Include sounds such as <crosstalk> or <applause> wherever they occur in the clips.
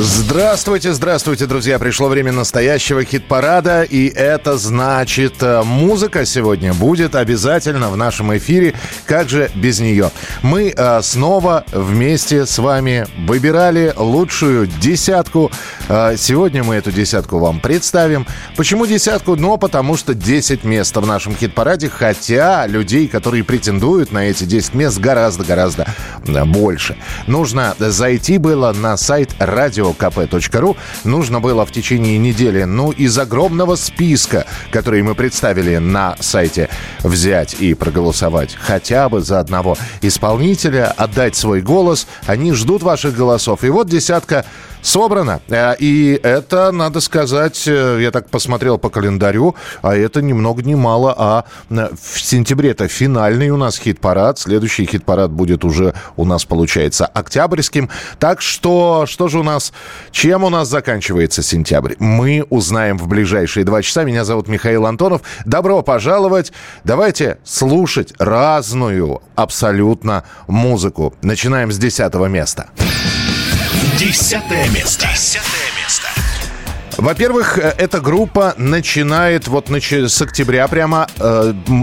Здравствуйте, здравствуйте, друзья. Пришло время настоящего хит-парада, и это значит, э, музыка сегодня будет обязательно в нашем эфире. Как же без нее? Мы э, снова вместе с вами выбирали лучшую десятку. Э, сегодня мы эту десятку вам представим. Почему десятку? Ну, потому что 10 мест в нашем хит-параде, хотя людей, которые претендуют на эти 10 мест, гораздо-гораздо больше. Нужно зайти было на сайт радио радиокп.ру нужно было в течение недели, ну, из огромного списка, который мы представили на сайте, взять и проголосовать хотя бы за одного исполнителя, отдать свой голос. Они ждут ваших голосов. И вот десятка собрано. Э, и это, надо сказать, э, я так посмотрел по календарю, а это ни много ни мало, а э, в сентябре-то финальный у нас хит-парад. Следующий хит-парад будет уже у нас, получается, октябрьским. Так что, что же у нас, чем у нас заканчивается сентябрь? Мы узнаем в ближайшие два часа. Меня зовут Михаил Антонов. Добро пожаловать. Давайте слушать разную абсолютно музыку. Начинаем с десятого места. Десятое место. Десятое во-первых, э, эта группа начинает вот с октября прямо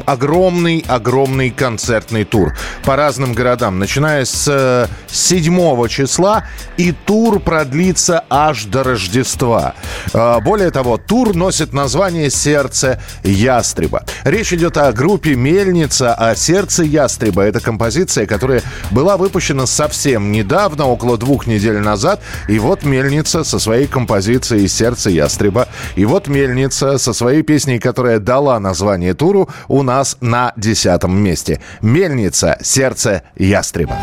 огромный-огромный э, концертный тур по разным городам, начиная с э, 7 числа, и тур продлится аж до Рождества. Э, более того, тур носит название «Сердце ястреба». Речь идет о группе «Мельница», а «Сердце ястреба» — это композиция, которая была выпущена совсем недавно, около двух недель назад, и вот «Мельница» со своей композицией «Сердце «Сердце ястреба». И вот «Мельница» со своей песней, которая дала название туру, у нас на десятом месте. «Мельница. Сердце ястреба».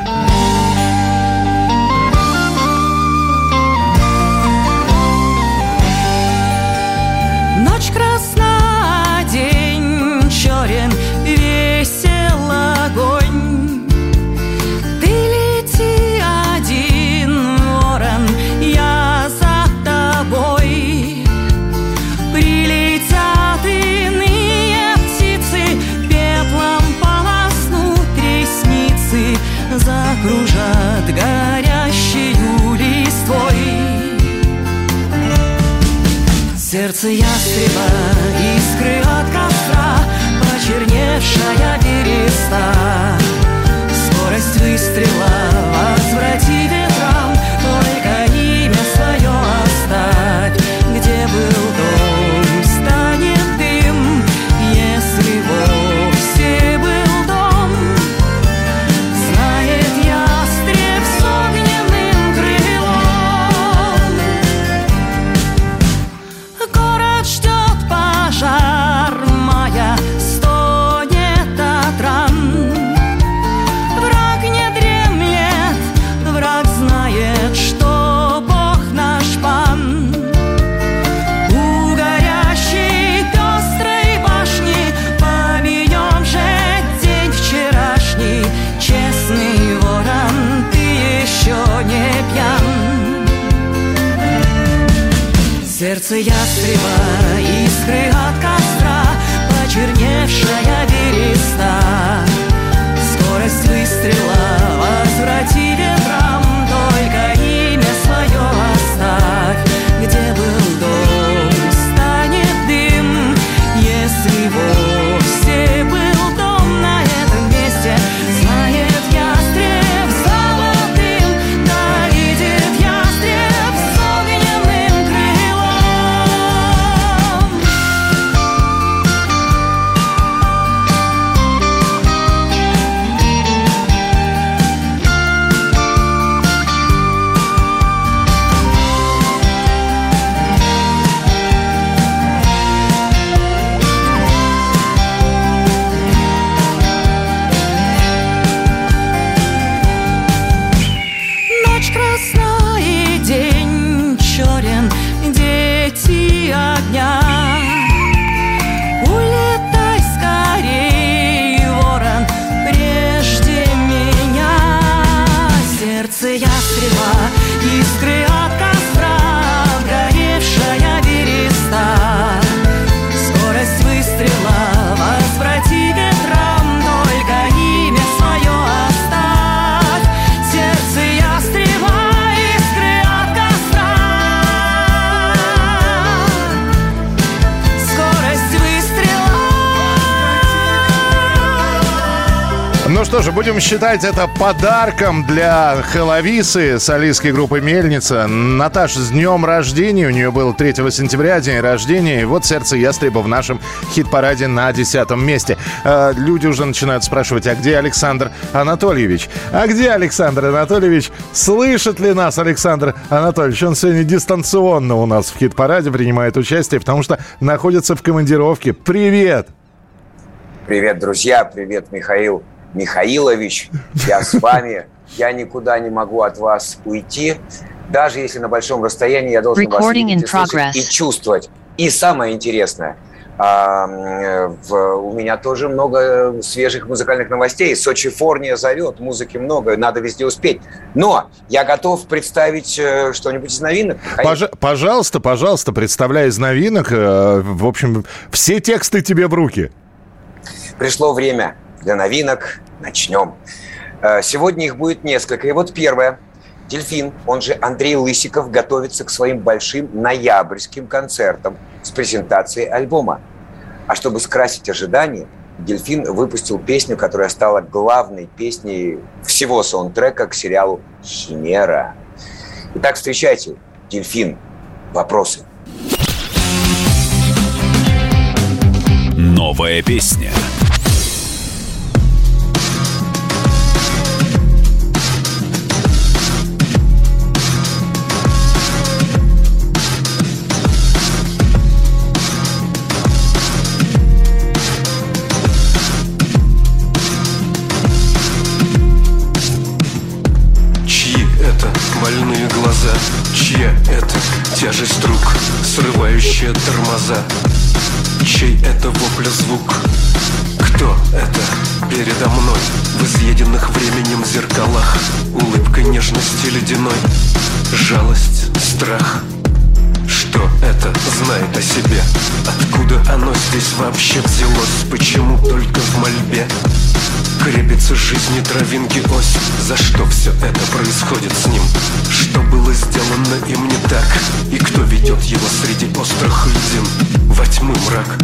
Сердце ястреба, искры от костра, Почерневшая береста, Скорость выстрела что же, будем считать это подарком для Хеловисы, солистской группы «Мельница». Наташа, с днем рождения. У нее был 3 сентября день рождения. И вот «Сердце ястреба» в нашем хит-параде на десятом месте. Э, люди уже начинают спрашивать, а где Александр Анатольевич? А где Александр Анатольевич? Слышит ли нас Александр Анатольевич? Он сегодня дистанционно у нас в хит-параде принимает участие, потому что находится в командировке. Привет! Привет, друзья! Привет, Михаил! Михаилович, я с вами, я никуда не могу от вас уйти. Даже если на большом расстоянии я должен вас видеть и, и чувствовать. И самое интересное, а, в, у меня тоже много свежих музыкальных новостей. Сочи Форния зовет, музыки много, надо везде успеть. Но я готов представить э, что-нибудь из новинок. Пож, пожалуйста, пожалуйста, представляй из новинок. Э, в общем, все тексты тебе в руки. Пришло время для новинок. Начнем. Э, сегодня их будет несколько. И вот первое. Дельфин, он же Андрей Лысиков, готовится к своим большим ноябрьским концертам с презентацией альбома. А чтобы скрасить ожидания, Дельфин выпустил песню, которая стала главной песней всего саундтрека к сериалу «Химера». Итак, встречайте, Дельфин. Вопросы. Новая песня – срывающая тормоза Чей это вопля звук? Кто это передо мной? В изъеденных временем зеркалах Улыбка нежности ледяной Жалость, страх Что это знает о себе? Откуда оно здесь вообще взялось? Почему только в мольбе? Крепится жизни травинки ось За что все это происходит с ним? Что было сделано им не так? И кто ведет его среди острых льдин? Во тьмы мрак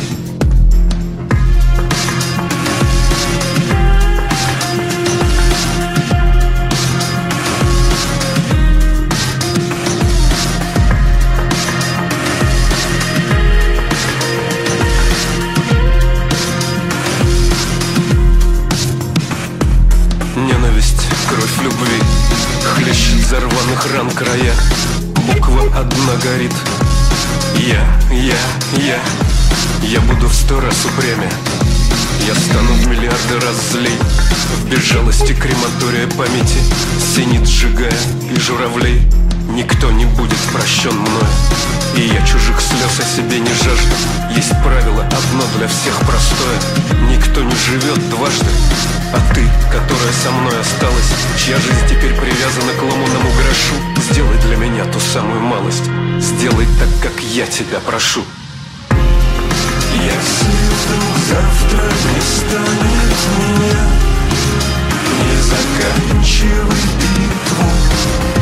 ран края Буква одна горит. Я, я, я Я буду в сто раз упрямее. Я стану в миллиарды раз злей. В безжалости крематория памяти Синит сжигая и журавлей Никто не будет прощен мною И я чужих слез о себе не жажду. Есть правило одно для всех простое. Никто не живет дважды. А ты, которая со мной осталась Чья жизнь теперь привязана к ломаному грошу Сделай для меня ту самую малость. Сделай так, как я тебя прошу. Если вдруг завтра не станет меня. Не заканчивай битву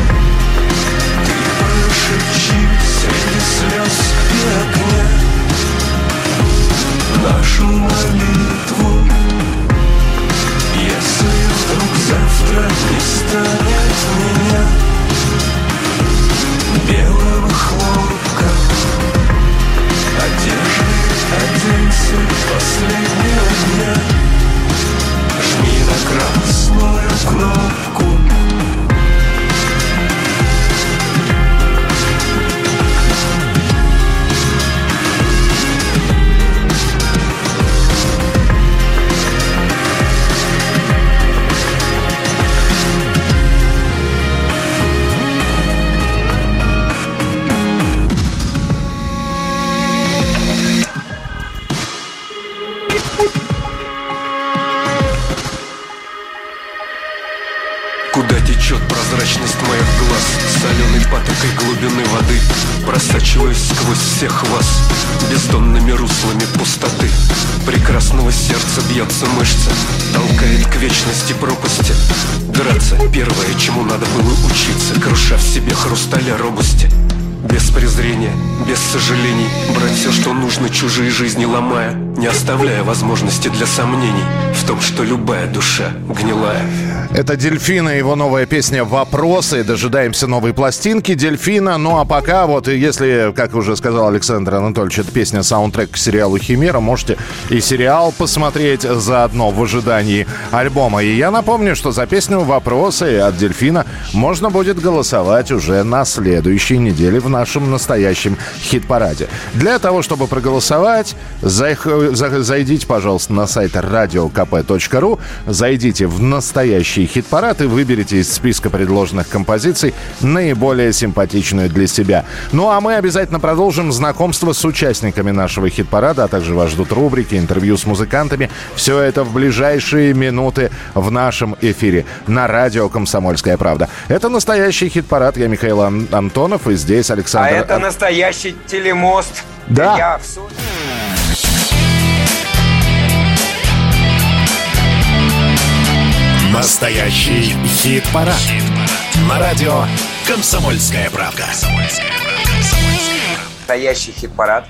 шепчи среди слез и огня Нашу молитву Если вдруг завтра не станет меня Белого хлопка Одежды оденься последнего дня Жми на красную кнопку Патокой глубины воды Просачиваюсь сквозь всех вас Бездонными руслами пустоты. Прекрасного сердца бьется мышца Толкает к вечности пропасти. Драться первое, чему надо было учиться Круша в себе хрусталя робости. Без презрения, без сожалений Брать все, что нужно, чужие жизни ломая Не оставляя возможности для сомнений В том, что любая душа гнилая это Дельфина, его новая песня «Вопросы». Дожидаемся новой пластинки Дельфина. Ну а пока вот, если, как уже сказал Александр Анатольевич, это песня саундтрек к сериалу «Химера», можете и сериал посмотреть заодно в ожидании альбома. И я напомню, что за песню «Вопросы» от Дельфина можно будет голосовать уже на следующей неделе в нашем настоящем хит-параде. Для того, чтобы проголосовать, зайдите, пожалуйста, на сайт radiokp.ru, зайдите в настоящий хит-парад и выберите из списка предложенных композиций наиболее симпатичную для себя. Ну а мы обязательно продолжим знакомство с участниками нашего хит-парада, а также вас ждут рубрики, интервью с музыкантами. Все это в ближайшие минуты в нашем эфире на радио «Комсомольская правда». Это настоящий хит-парад. Я Михаил Антонов, и здесь Александр... А это настоящий телемост. Да. Я в... Настоящий хит-парад. Хит На радио «Комсомольская правка». Настоящий хит-парад.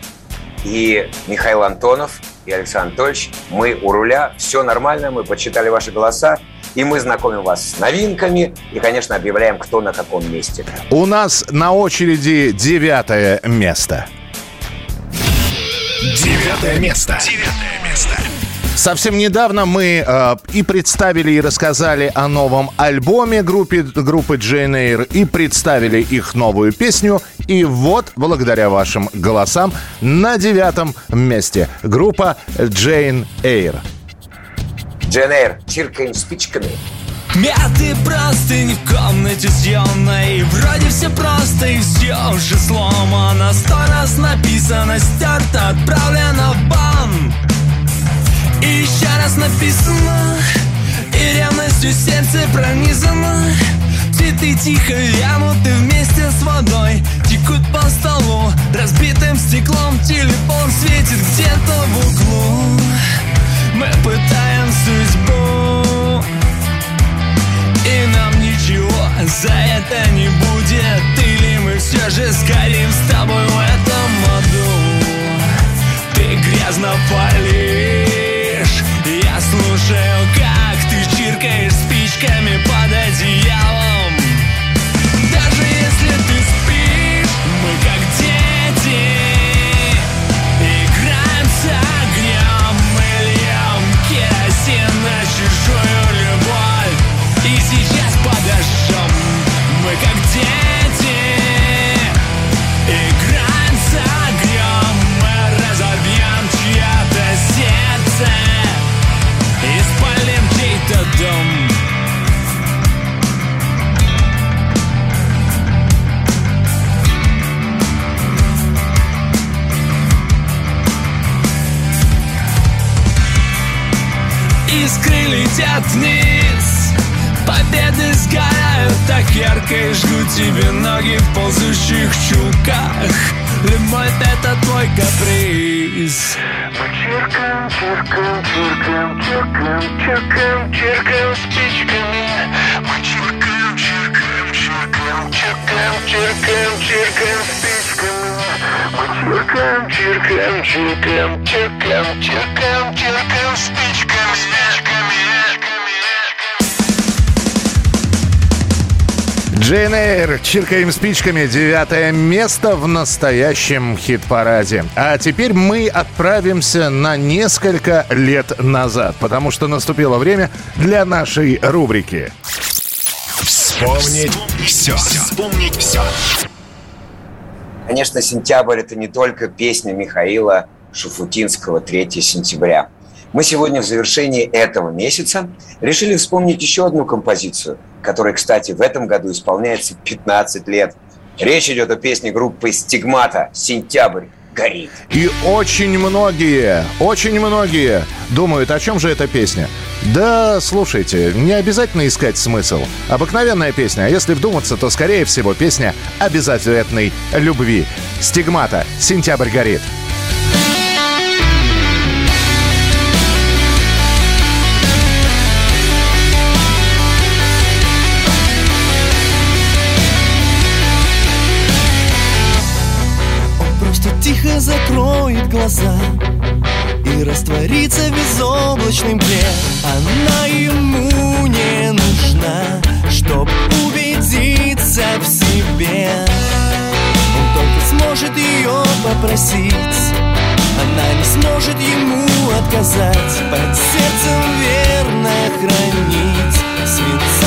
И Михаил Антонов, и Александр Анатольевич. Мы у руля. Все нормально. Мы почитали ваши голоса. И мы знакомим вас с новинками и, конечно, объявляем, кто на каком месте. У нас на очереди девятое место. Девятое место. Девятое место. Совсем недавно мы э, и представили, и рассказали о новом альбоме группы, группы Jane Eyre, и представили их новую песню. И вот, благодаря вашим голосам, на девятом месте группа Jane Eyre. Jane Eyre, чиркаем спичками. Мятые простыни в комнате съемной Вроде все просто и все уже сломано Сто раз написано, стерто, отправлено в бан и еще раз написано И ревностью сердце пронизано. Цветы тихо вянуты вместе с водой. Текут по столу разбитым стеклом Телефон светит где-то в углу. Мы пытаем судьбу И нам ничего за это не будет. Или мы все же сгорим с тобой в этом аду. Ты грязно палишь слушаю, как ты чиркаешь спичками под летят вниз Победы сгорают так ярко И жгут тебе ноги в ползущих чулках Любовь это твой каприз Мы чиркаем, чиркаем, чиркаем, чиркаем, чиркаем, чиркаем спичками Мы чиркаем, чиркаем, чиркаем, чиркаем, чиркаем, чиркаем спичками Мы чиркаем, чиркаем, чиркаем, чиркаем, чиркаем, чиркаем спичками Джейн Эйр, чиркаем спичками, девятое место в настоящем хит-параде. А теперь мы отправимся на несколько лет назад, потому что наступило время для нашей рубрики. Вспомнить все. Вспомнить все. Конечно, сентябрь – это не только песня Михаила Шуфутинского «3 сентября». Мы сегодня в завершении этого месяца решили вспомнить еще одну композицию, которой, кстати, в этом году исполняется 15 лет. Речь идет о песне группы «Стигмата» «Сентябрь» горит. И очень многие, очень многие думают, о чем же эта песня. Да, слушайте, не обязательно искать смысл. Обыкновенная песня, а если вдуматься, то, скорее всего, песня обязательной любви. Стигмата «Сентябрь горит». Глаза И растворится в безоблачной мгле Она ему не нужна Чтоб убедиться в себе. Он только сможет ее попросить. Она не сможет ему отказать. Под сердцем верно хранить Свинца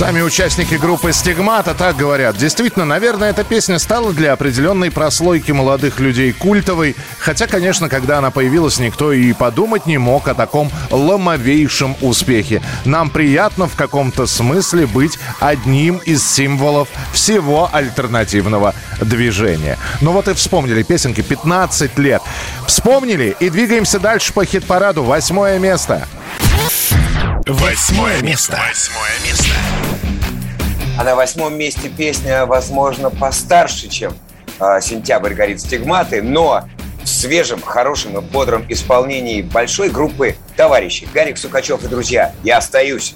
Сами участники группы «Стигмата» так говорят. Действительно, наверное, эта песня стала для определенной прослойки молодых людей культовой. Хотя, конечно, когда она появилась, никто и подумать не мог о таком ломовейшем успехе. Нам приятно в каком-то смысле быть одним из символов всего альтернативного движения. Ну вот и вспомнили песенки 15 лет. Вспомнили и двигаемся дальше по хит-параду. Восьмое место. Восьмое место. Восьмое место. А на восьмом месте песня, возможно, постарше, чем а, «Сентябрь горит стигматы», но в свежем, хорошем и бодром исполнении большой группы товарищей. Гарик Сукачев и друзья. Я остаюсь.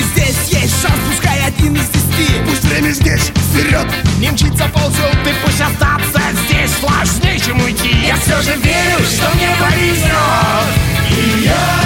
И здесь есть шанс, пускай один из десяти. Пусть время здесь, вперед. Не мчится ползет, Ты пусть остаться здесь сложнее, чем уйти. Я все же верю, что мне повезет И я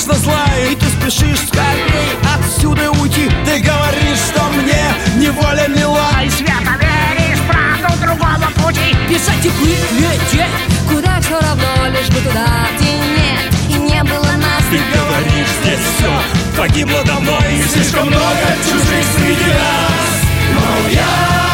достаточно зла И ты спешишь скорей отсюда уйти. Ты говоришь, что мне неволя мила. И свято веришь правду другого пути. Бежать и плыть, лететь. Куда все равно, лишь бы туда, где нет И не было нас. Ты говоришь, здесь все погибло давно И слишком много чужих среди нас. Но я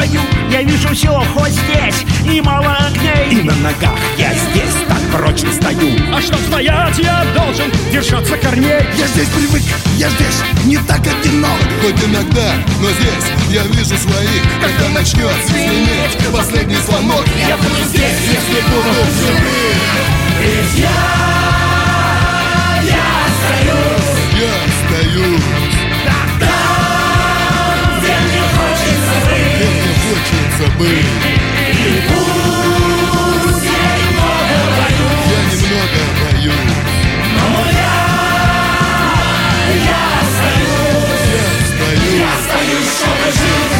строю Я вижу все, хоть здесь И мало огней И на ногах я здесь так прочно стою. А чтоб стоять, я должен держаться корней. Я здесь привык, я здесь не так одинок. Хоть иногда, но здесь я вижу своих. Когда начнет звенеть последний звонок Я буду здесь, если буду живым. Ведь я, я остаюсь Я остаюсь, мне хочется быть Пусть я немного боюсь Я немного боюсь, Но я, я остаюсь остаюсь Остаюсь, чтобы жить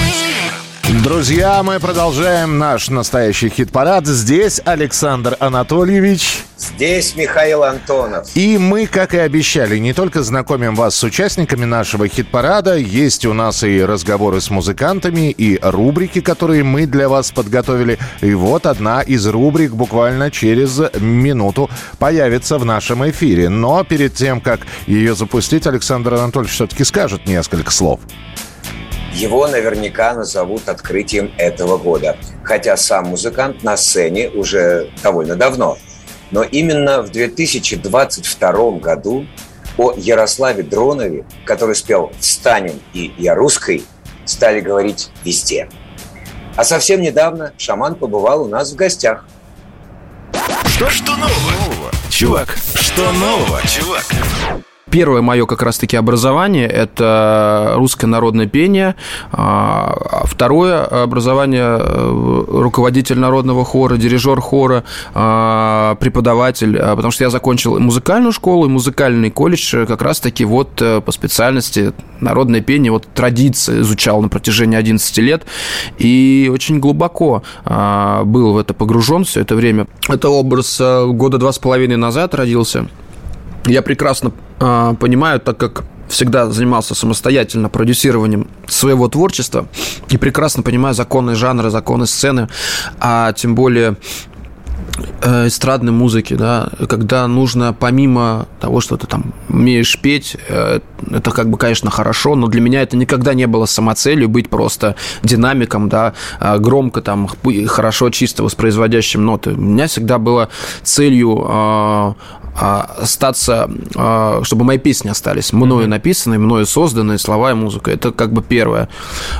Друзья, мы продолжаем наш настоящий хит-парад. Здесь Александр Анатольевич. Здесь Михаил Антонов. И мы, как и обещали, не только знакомим вас с участниками нашего хит-парада, есть у нас и разговоры с музыкантами, и рубрики, которые мы для вас подготовили. И вот одна из рубрик буквально через минуту появится в нашем эфире. Но перед тем, как ее запустить, Александр Анатольевич все-таки скажет несколько слов. Его наверняка назовут открытием этого года. Хотя сам музыкант на сцене уже довольно давно. Но именно в 2022 году о Ярославе Дронове, который спел «Встанем» и «Я русской», стали говорить везде. А совсем недавно шаман побывал у нас в гостях. Что, что нового? Чувак, что нового, чувак? Первое мое как раз-таки образование – это русское народное пение. А Второе образование э, – руководитель народного хора, дирижер хора, а, преподаватель. А, Потому что я закончил музыкальную школу, и музыкальный колледж э, как раз-таки вот э, по специальности народное пение, вот традиции изучал на протяжении 11 лет. И очень глубоко был в это погружен все это время. Это образ года два с половиной назад родился. Я прекрасно э, понимаю, так как всегда занимался самостоятельно продюсированием своего творчества и прекрасно понимаю законы жанра, законы сцены, а тем более э, эстрадной музыки, да, когда нужно помимо того, что ты там умеешь петь, э, это как бы, конечно, хорошо, но для меня это никогда не было самоцелью быть просто динамиком, да, э, громко там, хорошо, чисто воспроизводящим ноты. У меня всегда было целью э, остаться, э, чтобы мои песни остались мною написанные, мною созданные, слова и музыка. Это как бы первое.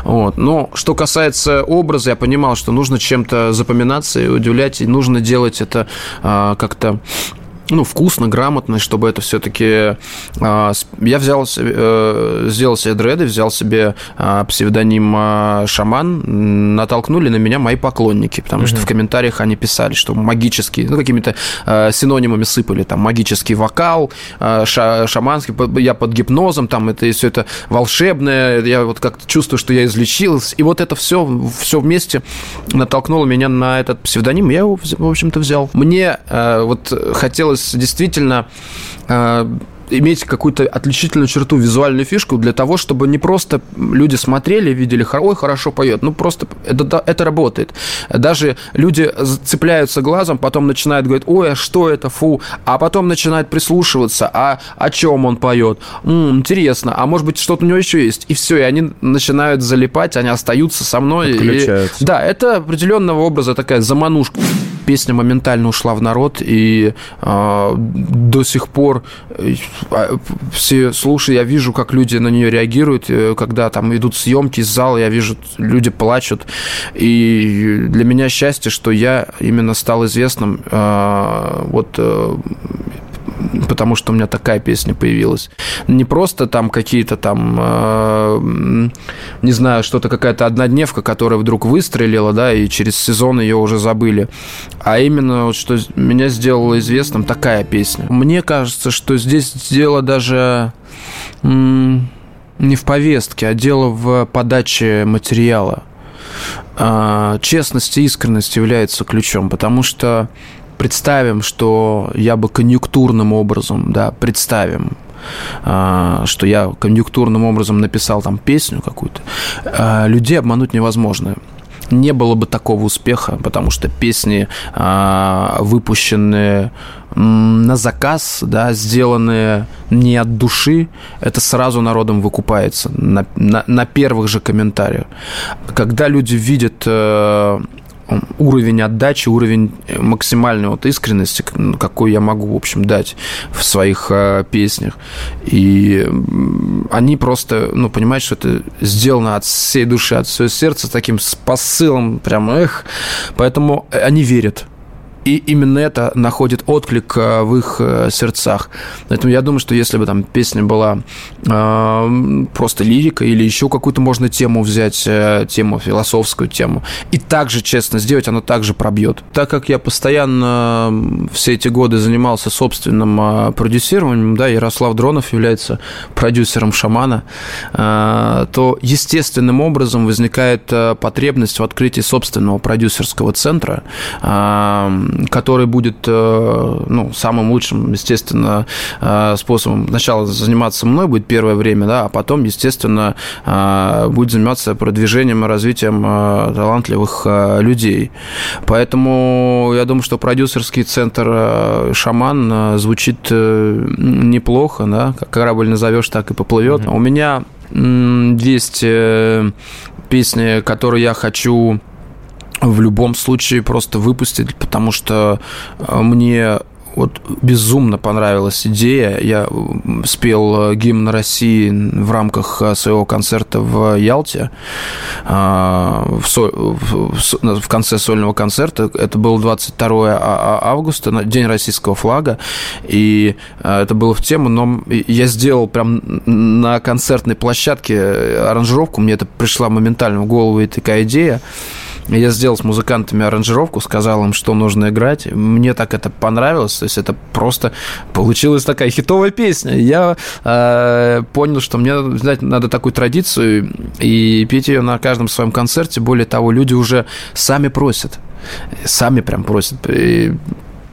Вот. Но что касается образа, я понимал, что нужно чем-то запоминаться и удивлять, и нужно делать это э, как-то ну, вкусно, грамотно, чтобы это все-таки... я взял, себе, э, сделал себе дреды, взял себе а, псевдоним а, «Шаман», натолкнули на меня мои поклонники, потому что в комментариях они писали, что магический, ну, какими-то а, синонимами сыпали, там, магический вокал, а, ша- шаманский, я под гипнозом, там, это все это волшебное, я вот как-то чувствую, что я излечился, и вот это все, все вместе натолкнуло меня на этот псевдоним, я его, в общем-то, взял. Мне вот хотелось действительно э, иметь какую-то отличительную черту, визуальную фишку для того, чтобы не просто люди смотрели, видели, «Хо- ой, хорошо поет, ну просто это, это работает. Даже люди цепляются глазом, потом начинают говорить, ой, а что это, фу, а потом начинают прислушиваться, а о чем он поет, М, интересно, а может быть что-то у него еще есть, и все, и они начинают залипать, они остаются со мной. и- да, это определенного образа такая заманушка. Песня моментально ушла в народ, и э, до сих пор э, все слушают, я вижу, как люди на нее реагируют, э, когда там идут съемки из зала, я вижу, люди плачут, и для меня счастье, что я именно стал известным э, вот э, потому что у меня такая песня появилась. Не просто там какие-то там, э, не знаю, что-то какая-то однодневка, которая вдруг выстрелила, да, и через сезон ее уже забыли, а именно вот что меня сделало известным такая песня. Мне кажется, что здесь дело даже не в повестке, а дело в подаче материала. А, честность и искренность является ключом, потому что представим, что я бы конъюнктурным образом, да, представим, а, что я конъюнктурным образом написал там песню какую-то, а, людей обмануть невозможно не было бы такого успеха, потому что песни, а, выпущенные на заказ, да, сделанные не от души, это сразу народом выкупается на, на, на первых же комментариях. Когда люди видят э, уровень отдачи, уровень э, максимальной вот искренности, какой я могу, в общем, дать в своих э, песнях. И они просто, ну, понимают, что это сделано от всей души, от всего сердца, таким с посылом, прям, эх. Поэтому они верят и именно это находит отклик э, в их э, сердцах. Поэтому я думаю, что если бы там песня была э, просто лирика или еще какую-то можно тему взять, э, тему, философскую тему, и также честно сделать, оно также пробьет. Так как я постоянно все эти годы занимался собственным э, продюсированием, да, Ярослав Дронов является продюсером «Шамана», э, то естественным образом возникает э, потребность в открытии собственного продюсерского центра, э, который будет э, ну, самым лучшим, естественно, э, способом. Сначала заниматься мной будет первое время, да, а потом, естественно, э, будет заниматься продвижением и развитием талантливых людей. Поэтому я думаю, что продюсерский центр «Шаман» звучит неплохо, да, как корабль назовешь, так и поплывет. Mm-hmm. У меня есть песни, которые я хочу в любом случае просто выпустить, потому что э, мне вот безумно понравилась идея. Я спел гимн России в рамках э, своего концерта в Ялте э, в, со... в конце сольного концерта. Это был 22 а, а, августа, день российского флага, и это было в тему, но я сделал прям на концертной площадке аранжировку, мне это пришла моментально в голову и такая идея. Я сделал с музыкантами аранжировку, сказал им, что нужно играть. Мне так это понравилось. То есть это просто получилась такая хитовая песня. Я э, понял, что мне знаете, надо такую традицию и петь ее на каждом своем концерте. Более того, люди уже сами просят. Сами прям просят. И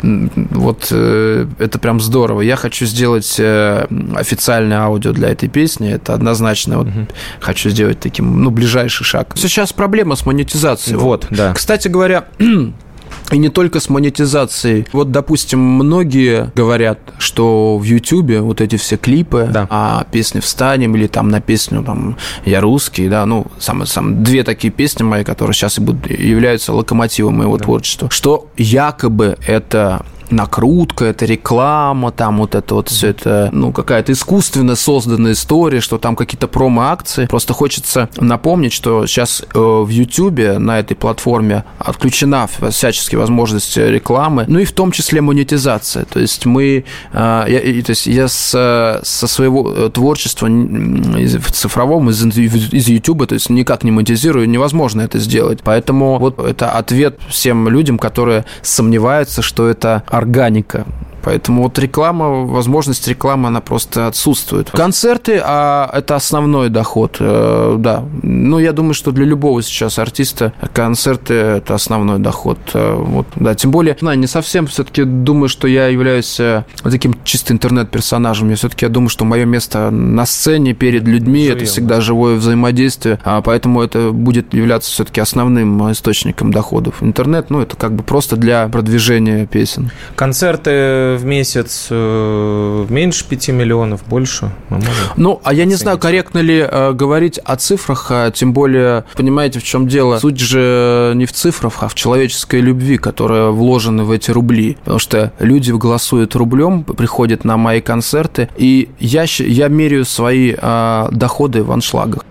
вот э, это прям здорово. Я хочу сделать э, официальное аудио для этой песни. Это однозначно. Вот угу. хочу сделать таким, ну, ближайший шаг. Сейчас проблема с монетизацией. Вот, да. Кстати говоря, <clears throat> И не только с монетизацией. Вот, допустим, многие говорят, что в Ютубе вот эти все клипы, да. а песни «Встанем» или там на песню там «Я русский», да, ну, самые, самые, две такие песни мои, которые сейчас и будут, являются локомотивом моего да. творчества, что якобы это накрутка, это реклама, там вот это вот все это, ну, какая-то искусственно созданная история, что там какие-то промо-акции. Просто хочется напомнить, что сейчас э, в YouTube на этой платформе отключена всяческие возможности рекламы, ну и в том числе монетизация. То есть мы, э, я, то есть я с, со своего э, творчества в цифровом из, из YouTube, то есть никак не монетизирую, невозможно это сделать. Поэтому вот это ответ всем людям, которые сомневаются, что это органика. Поэтому вот реклама, возможность рекламы, она просто отсутствует. Концерты, а это основной доход, э, да. Ну, я думаю, что для любого сейчас артиста концерты – это основной доход. Э, вот, да, тем более, знаю, не совсем все-таки думаю, что я являюсь э, таким чисто интернет-персонажем. Я все-таки я думаю, что мое место на сцене перед людьми – это всегда живое взаимодействие, а поэтому это будет являться все-таки основным источником доходов. Интернет, ну, это как бы просто для продвижения песен. Концерты в месяц э, меньше 5 миллионов, больше можем. Ну, а я не знаю, корректно ли э, говорить о цифрах, а тем более, понимаете, в чем дело? Суть же не в цифрах, а в человеческой любви, которая вложена в эти рубли. Потому что люди голосуют рублем, приходят на мои концерты, и я, я меряю свои э, доходы в аншлагах.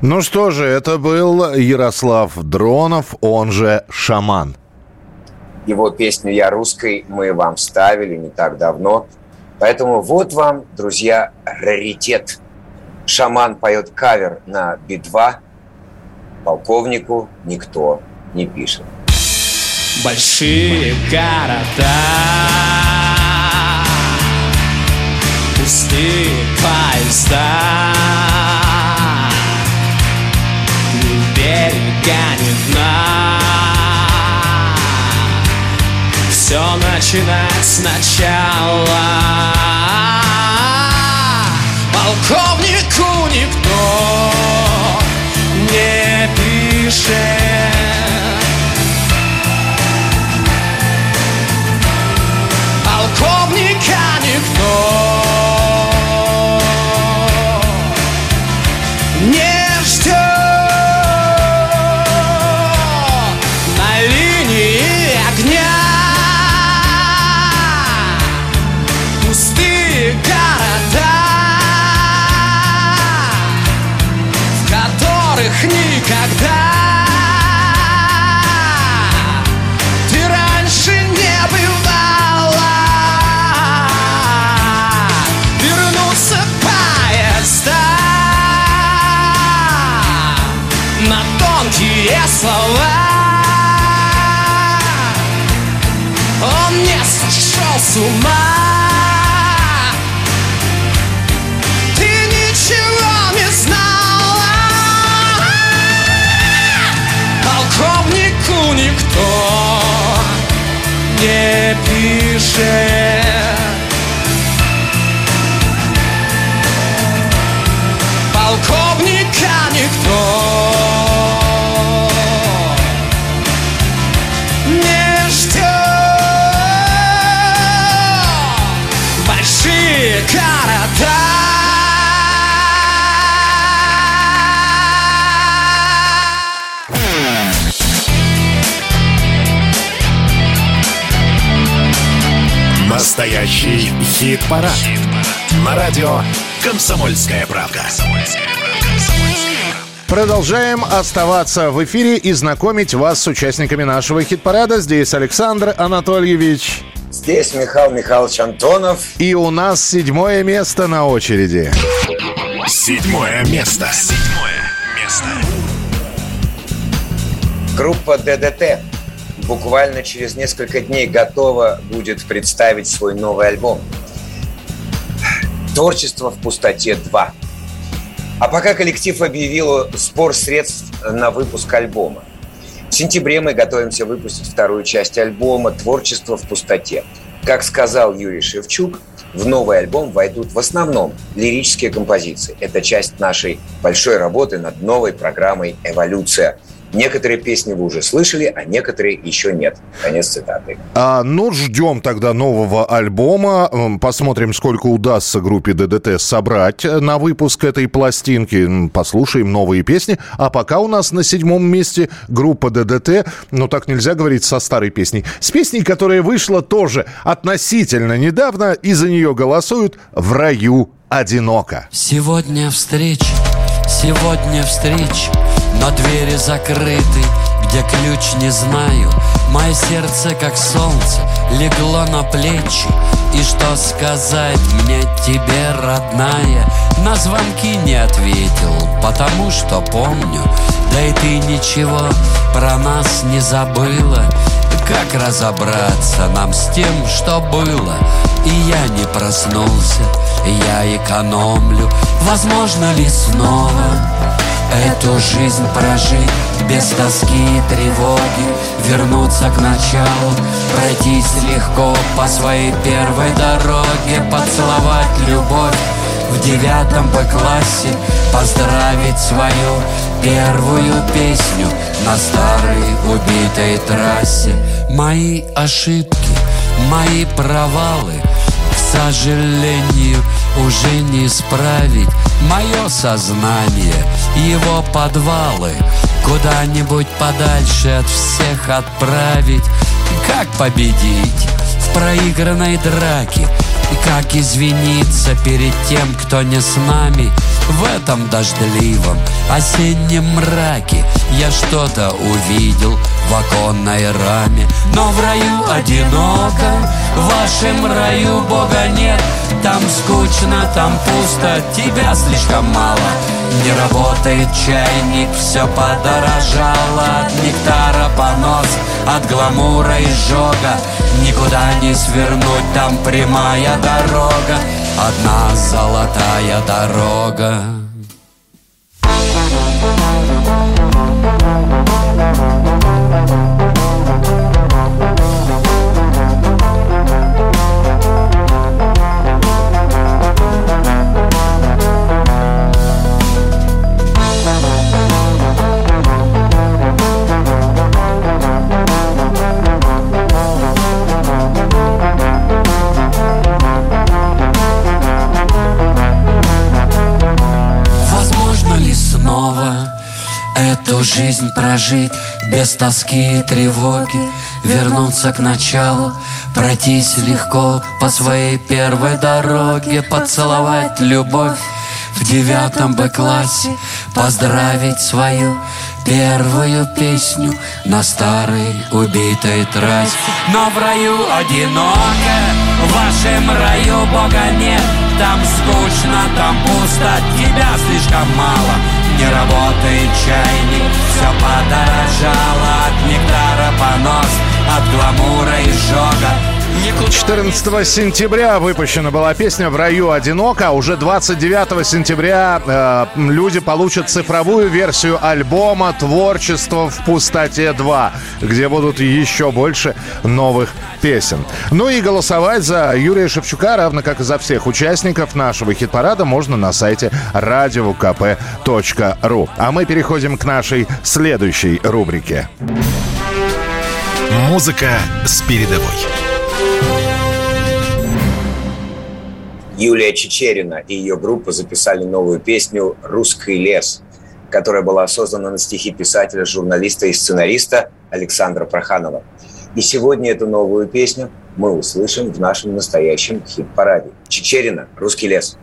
Ну что же, это был Ярослав Дронов, он же Шаман. Его песню «Я русской» мы вам ставили не так давно. Поэтому вот вам, друзья, раритет. Шаман поет кавер на Би-2. Полковнику никто не пишет. Большие города Пустые поезда Ни берега, ни Все начинать сначала Полковнику никто не пишет. Полковника никто не с ума. Ты ничего не знала. Полковнику никто не пишет Настоящий хит-парад. На радио «Комсомольская правда». Продолжаем оставаться в эфире и знакомить вас с участниками нашего хит-парада. Здесь Александр Анатольевич. Здесь Михаил Михайлович Антонов. И у нас седьмое место на очереди. Седьмое место. Седьмое место. Группа ДДТ буквально через несколько дней готова будет представить свой новый альбом. Творчество в пустоте 2. А пока коллектив объявил сбор средств на выпуск альбома. В сентябре мы готовимся выпустить вторую часть альбома «Творчество в пустоте». Как сказал Юрий Шевчук, в новый альбом войдут в основном лирические композиции. Это часть нашей большой работы над новой программой «Эволюция». Некоторые песни вы уже слышали, а некоторые еще нет. Конец цитаты. А, ну, ждем тогда нового альбома. Посмотрим, сколько удастся группе ДДТ собрать э, на выпуск этой пластинки. Послушаем новые песни. А пока у нас на седьмом месте группа ДДТ. Ну, так нельзя говорить со старой песней. С песней, которая вышла тоже относительно недавно. И за нее голосуют «В раю одиноко». Сегодня встреча, сегодня встреча Но двери закрыты, где ключ не знаю. Мое сердце, как солнце, легло на плечи. И что сказать мне тебе, родная? На звонки не ответил, потому что помню. Да и ты ничего про нас не забыла. Как разобраться нам с тем, что было? И я не проснулся, я экономлю. Возможно ли снова Эту жизнь прожить без тоски и тревоги Вернуться к началу, пройтись легко по своей первой дороге Поцеловать любовь в девятом Б-классе Поздравить свою первую песню на старой убитой трассе. Мои ошибки, мои провалы К сожалению, уже не исправить Мое сознание, его подвалы Куда-нибудь подальше от всех отправить. Как победить проигранной драке И как извиниться перед тем, кто не с нами В этом дождливом осеннем мраке? Я что-то увидел в оконной раме Но в раю одиноко, в вашем раю Бога нет. Там скучно, там пусто, тебя слишком мало. Не работает чайник, все подорожало. От нектара понос, от гламура и жога Никуда не свернуть, там прямая дорога Одна золотая дорога прожить без тоски и тревоги? Вернуться к началу, пройтись легко по своей первой дороге, поцеловать любовь в девятом Б-классе, поздравить свою первую песню на старой убитой трассе. Но в раю одиноко, в вашем раю Бога нет, там скучно, там пусто, тебя слишком мало. Не работает чайник, все подорожало От нектара понос, от гламура и жога 14 сентября выпущена была песня «В раю одиноко». а Уже 29 сентября э, люди получат цифровую версию альбома «Творчество в пустоте 2», где будут еще больше новых песен. Ну и голосовать за Юрия Шевчука, равно как и за всех участников нашего хит-парада, можно на сайте radiokp.ru. А мы переходим к нашей следующей рубрике. Музыка с передовой. Юлия Чечерина и ее группа записали новую песню «Русский лес», которая была создана на стихи писателя, журналиста и сценариста Александра Проханова. И сегодня эту новую песню мы услышим в нашем настоящем хит-параде. Чечерина «Русский лес».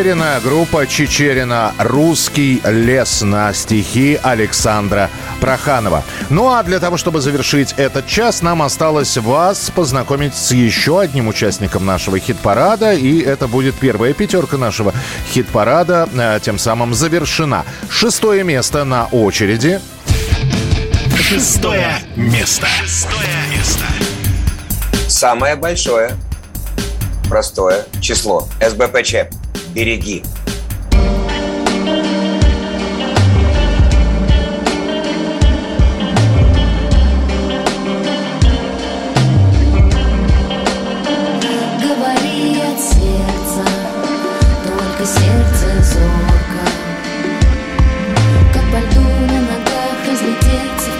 Юлия Черина, группа Чечерина «Русский лес» на стихи Александра Проханова. Ну а для того, чтобы завершить этот час, нам осталось вас познакомить с еще одним участником нашего хит-парада. И это будет первая пятерка нашего хит-парада, э, тем самым завершена. Шестое место на очереди. Шестое место. Шестое место. Самое большое простое число. СБПЧ. Береги. Сердце зорко Как по льду на ногах разлететься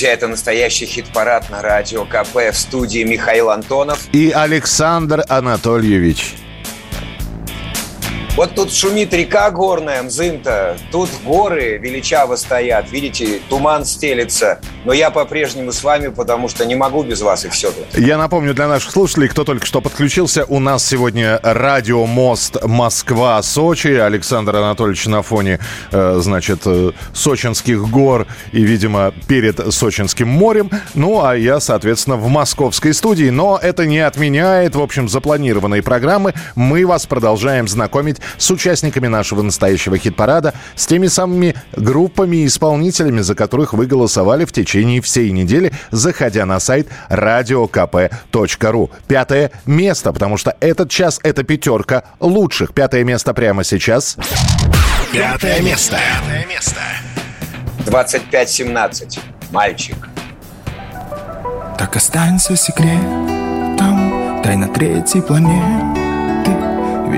друзья, это настоящий хит-парад на радио КП в студии Михаил Антонов. И Александр Анатольевич. Вот тут шумит река горная, Мзымта. Тут горы величаво стоят. Видите, туман стелится. Но я по-прежнему с вами, потому что не могу без вас, и все тут. Я напомню для наших слушателей, кто только что подключился, у нас сегодня радио «Мост Москва-Сочи». Александр Анатольевич на фоне, э, значит, э, сочинских гор и, видимо, перед Сочинским морем. Ну, а я, соответственно, в московской студии. Но это не отменяет, в общем, запланированной программы. Мы вас продолжаем знакомить с участниками нашего настоящего хит-парада, с теми самыми группами и исполнителями, за которых вы голосовали в течение всей недели, заходя на сайт radiokp.ru. Пятое место, потому что этот час — это пятерка лучших. Пятое место прямо сейчас. Пятое место. Пятое место. 25-17. Мальчик. Так останься секретом Тайна третьей планеты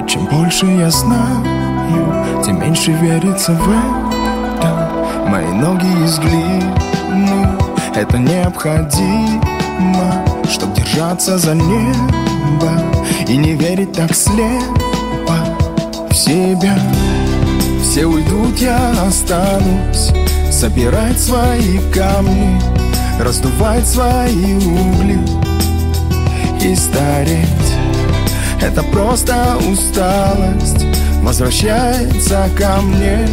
Чем больше я знаю Тем меньше верится в это. Мои ноги из глины Это необходимо Чтоб держаться за небо И не верить так слепо в себя. Все уйдут, я останусь Собирать свои камни Раздувать свои угли И стареть Это просто усталость Возвращается ко мне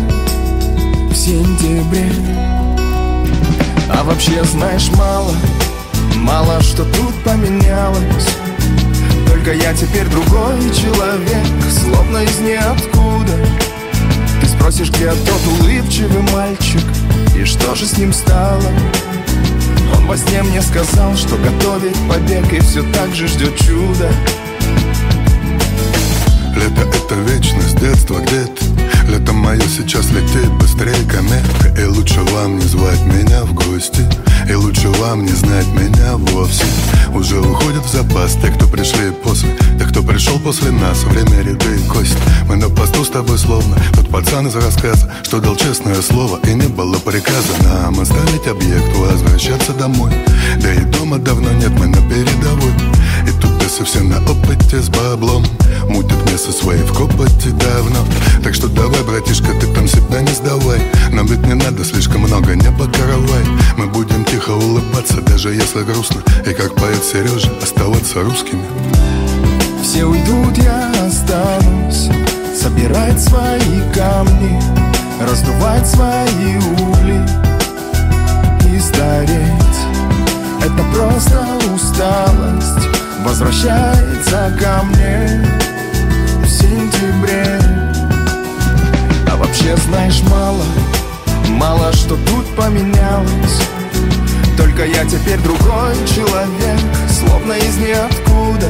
В сентябре. А вообще знаешь мало Мало что тут поменялось. Только я теперь другой человек Словно из ниоткуда. Ты спросишь, где тот улыбчивый мальчик И что же с ним стало? Он во сне мне сказал, что готовит побег И все так же ждет чуда Лето это вечность, детство где-то. Лето мое сейчас летит быстрее комета И лучше вам не звать меня в гости. И лучше вам не знать меня вовсе. Уже уходят в запас те, кто пришли после. Те, кто пришел после нас Время ряды и кость. Мы на посту с тобой словно Тот пацан из рассказа. Что дал честное слово И не было приказа. Нам оставить объект Возвращаться домой. Да и дома давно нет, мы на передовой И тут бесы все на опыте с баблом. Мутят место свои в копоте давно. Так что давай, братишка, ты там себя не сдавай. Нам ведь не надо слишком много, не покоровай Мы будем тихо улыбаться, даже если грустно. И как поэт Сережа, оставаться русскими. Все уйдут, я останусь. Собирать свои камни Раздувать свои угли И стареть Это просто усталость Возвращается ко мне В сентябре. А вообще знаешь мало Мало что тут поменялось. Только я теперь другой человек Словно из ниоткуда.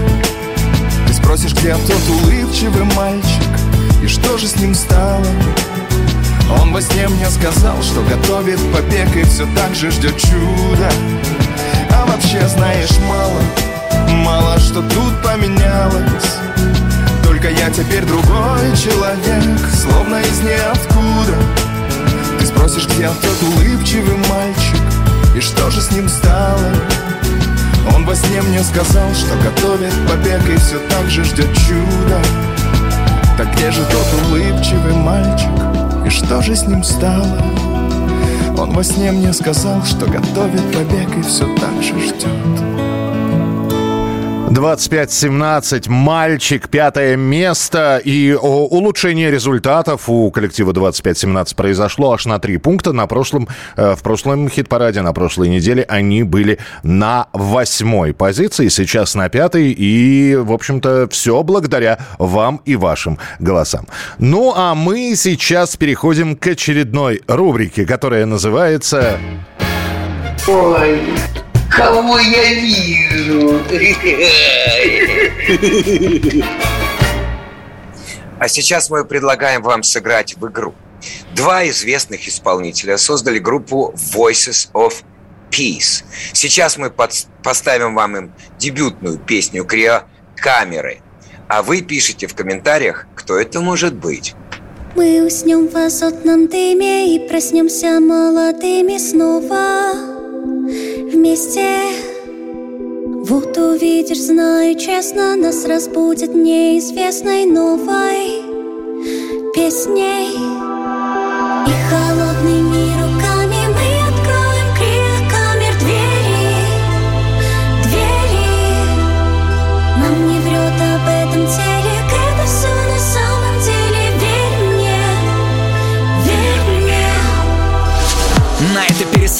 Ты спросишь, где тот улыбчивый мальчик И что же с ним стало? Он во сне мне сказал, что готовит побег И все так же ждет чуда А вообще знаешь мало Мало что тут поменялось Только я теперь другой человек Словно из ниоткуда Ты спросишь, где тот улыбчивый мальчик И что же с ним стало? Он во сне мне сказал, что готовит побег И все так же ждет чуда Так где же тот улыбчивый мальчик? И что же с ним стало? Он во сне мне сказал, что готовит побег И все так же ждет 25-17, мальчик, пятое место. И улучшение результатов у коллектива 25-17 произошло аж на три пункта. На прошлом, э, в прошлом хит-параде, на прошлой неделе они были на восьмой позиции, сейчас на пятой. И, в общем-то, все благодаря вам и вашим голосам. Ну, а мы сейчас переходим к очередной рубрике, которая называется... Ой, кого я вижу? А сейчас мы предлагаем вам сыграть в игру. Два известных исполнителя создали группу Voices of Peace. Сейчас мы под- поставим вам им дебютную песню Крио «Камеры». А вы пишите в комментариях, кто это может быть. Мы уснем в азотном дыме и проснемся молодыми снова вместе. Вот увидишь, знаю честно, нас разбудит неизвестной новой песней. И холодными руками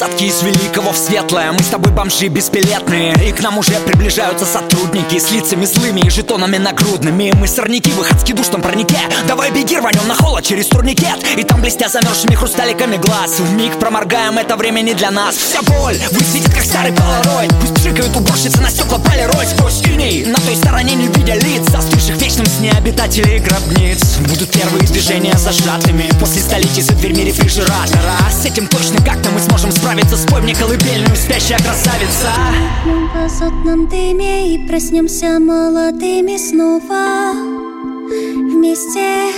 пересадке из великого в светлое. Мы с тобой бомжи бесбилетные И к нам уже приближаются сотрудники С лицами злыми и жетонами нагрудными. Мы сорняки в адски душном парнике Давай беги, рванем на холод через турникет. И там блестя замерзшими хрусталиками глаз. В миг проморгаем, это время не для нас. Вся боль высветит, как старый полароид. Пусть пшикают уборщицы на стекла полироль Сквозь иней на той стороне не видя лиц. Застывших в вечном сне обитателей гробниц. Будут первые движения зажатыми. После столетий за дверьми рефрижератора. С этим точно как-то мы сможем справиться Спой мне колыбельную, спящая красавица в азотном дыме и проснемся молодыми снова вместе.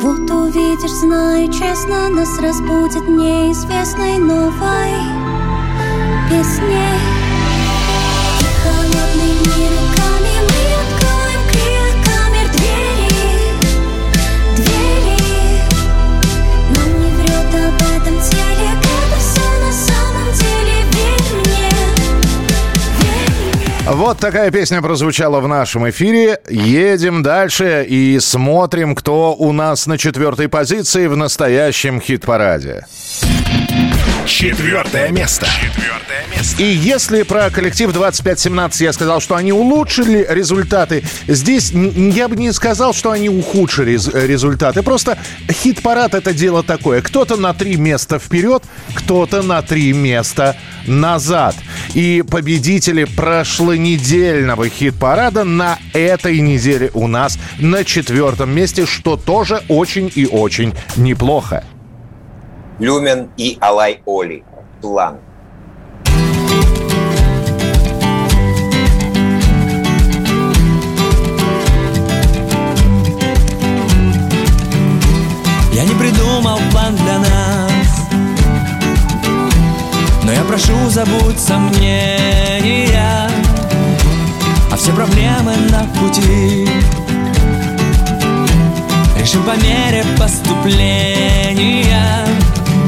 Вот увидишь, знаю честно, нас разбудит неизвестной новой песней. Вот такая песня прозвучала в нашем эфире. Едем дальше и смотрим, кто у нас на четвертой позиции в настоящем хит-параде. Четвертое место. Четвертое место. И если про коллектив 2517 я сказал, что они улучшили результаты, здесь я бы не сказал, что они ухудшили рез- результаты. Просто хит-парад это дело такое. Кто-то на три места вперед, кто-то на три места назад. И победители прошлонедельного хит-парада на этой неделе у нас на четвертом месте, что тоже очень и очень неплохо. Люмен и Алай Оли. План. Я не придумал план для нас Но я прошу, забудь сомнения А все проблемы на пути Решим по мере поступления.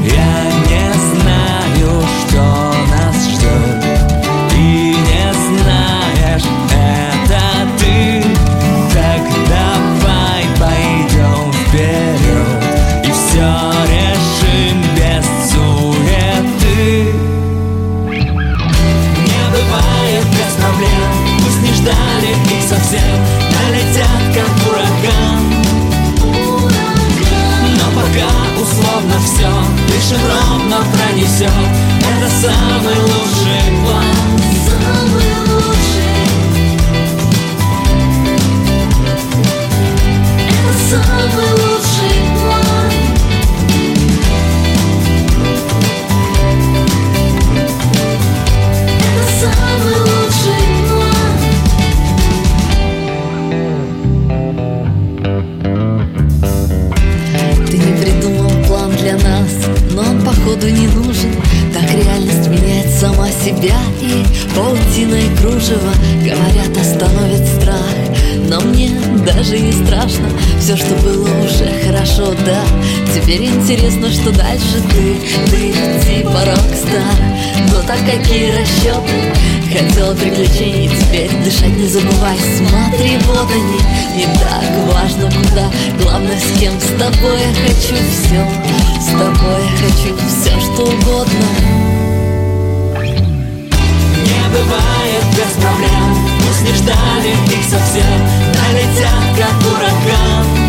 Я не знаю, что нас ждет Ты не знаешь, это ты. Так давай пойдем вперед И все решим без суеты. Не бывает без проблем. Пусть не ждали их совсем. Налетят как ураган условно все Дышим ровно пронесет Это самый лучший план. Самый лучший. Это самый лучший Теперь интересно, что дальше ты, ты типа рок-стар Но так какие расчеты, хотела приключений Теперь дышать не забывай, смотри, вот они. Не так важно куда, главное с кем С тобой я хочу все, с тобой я хочу все, что угодно. Не бывает без проблем. Пусть не ждали их совсем. Налетят как ураган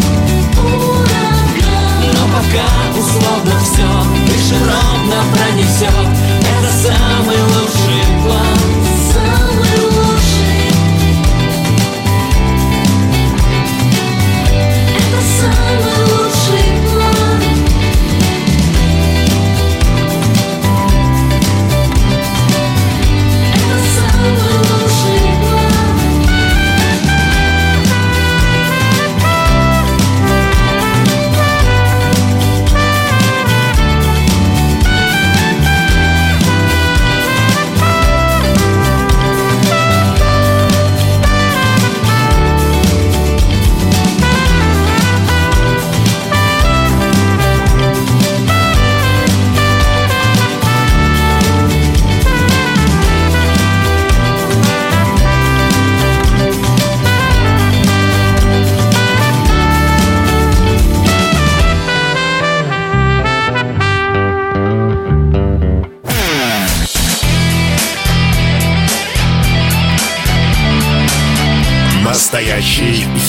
пока условно все Дышим ровно пронесет Это самый лучший план. Самый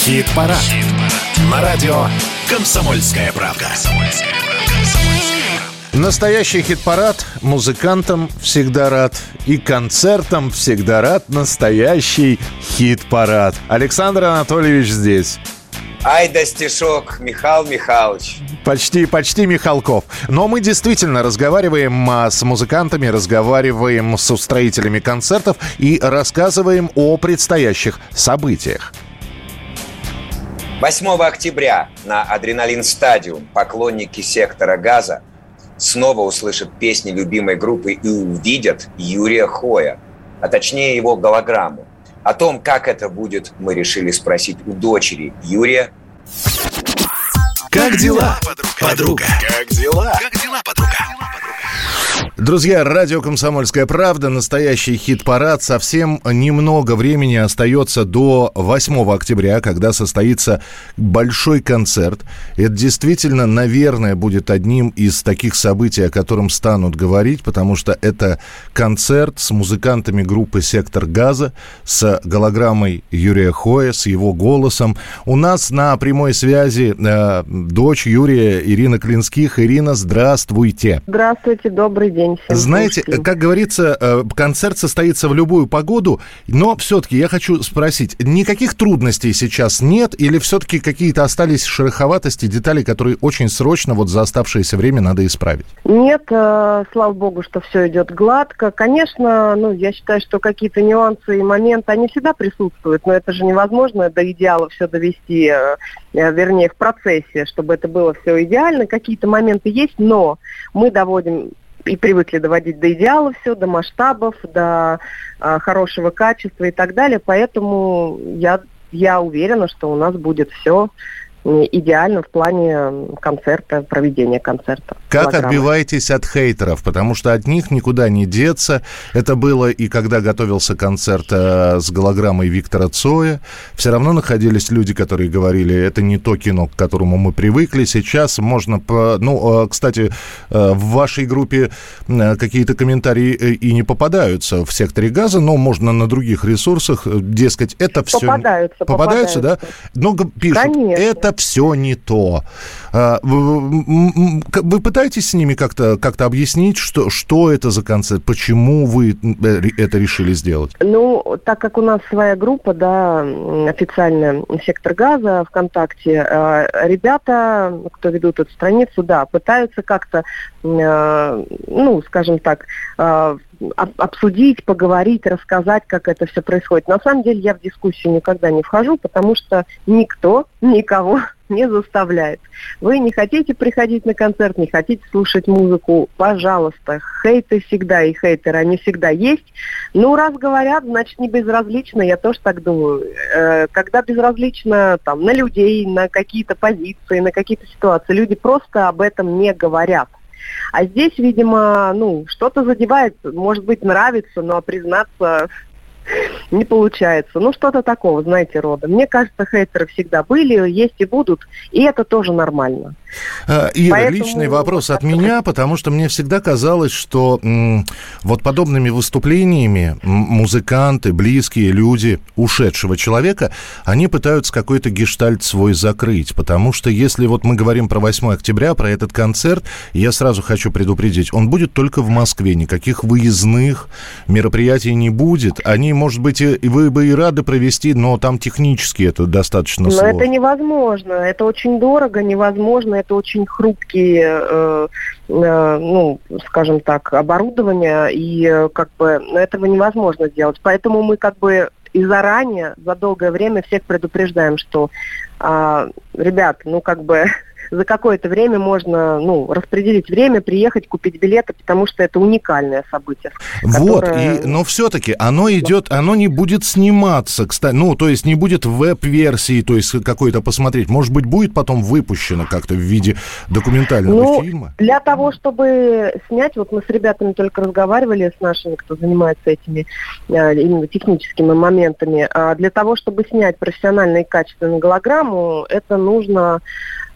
Хит-парад. На радио «Комсомольская правда». Настоящий хит-парад. Музыкантам всегда рад. И концертам всегда рад. Настоящий хит-парад. Александр Анатольевич здесь. Ай да стишок, Михаил Михайлович. Почти, почти Михалков. Но мы действительно разговариваем а, с музыкантами, разговариваем с устроителями концертов и рассказываем о предстоящих событиях. 8 октября на Адреналин Стадиум поклонники сектора газа снова услышат песни любимой группы и увидят Юрия Хоя, а точнее его голограмму. О том, как это будет, мы решили спросить у дочери Юрия. Как дела, подруга? Как дела? Как дела, подруга? Друзья, радио «Комсомольская правда», настоящий хит-парад. Совсем немного времени остается до 8 октября, когда состоится большой концерт. Это действительно, наверное, будет одним из таких событий, о котором станут говорить, потому что это концерт с музыкантами группы «Сектор газа», с голограммой Юрия Хоя, с его голосом. У нас на прямой связи э, дочь Юрия Ирина Клинских. Ирина, здравствуйте. Здравствуйте, добрый день всем. Знаете, слушателям. как говорится, э, концерт состоится в любую погоду, но все-таки я хочу спросить, никаких трудностей сейчас нет или все-таки какие-то остались шероховатости, детали, которые очень срочно вот за оставшееся время надо исправить? Нет, э, слава богу, что все идет гладко. Конечно, ну, я считаю, что какие-то нюансы и моменты, они всегда присутствуют, но это же невозможно до идеала все довести, э, вернее, в процессе, чтобы это было все идеально. Какие-то моменты есть, но мы доводим и привыкли доводить до идеала все, до масштабов, до э, хорошего качества и так далее. Поэтому я, я уверена, что у нас будет все идеально в плане концерта, проведения концерта. Как Программы. отбиваетесь от хейтеров? Потому что от них никуда не деться. Это было и когда готовился концерт э, с голограммой Виктора Цоя. Все равно находились люди, которые говорили, это не то кино, к которому мы привыкли. Сейчас можно... По... Ну, э, кстати, э, в вашей группе какие-то комментарии и не попадаются в секторе газа, но можно на других ресурсах, дескать, это все... Попадаются, Попадаются, да? Но г- пишут, Конечно. это все не то. А, Вы, пытаетесь с ними как-то как объяснить, что, что это за концерт, почему вы э, это решили сделать? Ну, так как у нас своя группа, да, официальная сектор газа ВКонтакте, э, ребята, кто ведут эту страницу, да, пытаются как-то, э, ну, скажем так, э, обсудить, поговорить, рассказать, как это все происходит. На самом деле я в дискуссию никогда не вхожу, потому что никто никого <laughs> не заставляет. Вы не хотите приходить на концерт, не хотите слушать музыку, пожалуйста. Хейты всегда и хейтеры, они всегда есть. Ну, раз говорят, значит, не безразлично, я тоже так думаю. Э, Когда безразлично там, на людей, на какие-то позиции, на какие-то ситуации, люди просто об этом не говорят. А здесь, видимо, ну, что-то задевает, может быть, нравится, но признаться <laughs> не получается. Ну, что-то такого, знаете, рода. Мне кажется, хейтеры всегда были, есть и будут, и это тоже нормально. Ира, Поэтому личный вопрос от меня, потому что мне всегда казалось, что вот подобными выступлениями музыканты, близкие люди ушедшего человека, они пытаются какой-то гештальт свой закрыть. Потому что если вот мы говорим про 8 октября, про этот концерт, я сразу хочу предупредить, он будет только в Москве, никаких выездных мероприятий не будет. Они, может быть, вы бы и рады провести, но там технически это достаточно Но сложно. это невозможно, это очень дорого, невозможно, это очень хрупкие, э, э, ну, скажем так, оборудование, и э, как бы этого невозможно сделать. Поэтому мы как бы и заранее, за долгое время всех предупреждаем, что, а, ребят, ну как бы <laughs> за какое-то время можно, ну, распределить время, приехать, купить билеты, потому что это уникальное событие. Вот, которое- и, но все-таки оно идет, оно не будет сниматься, кстати, ну, то есть не будет веб-версии, то есть какой-то посмотреть. Может быть, будет потом выпущено как-то в виде документального Ну, фильма? для того, чтобы снять, вот мы с ребятами только разговаривали, с нашими, кто занимается этими э, именно техническими моментами. А для того, чтобы снять профессионально и качественно голограмму, это нужно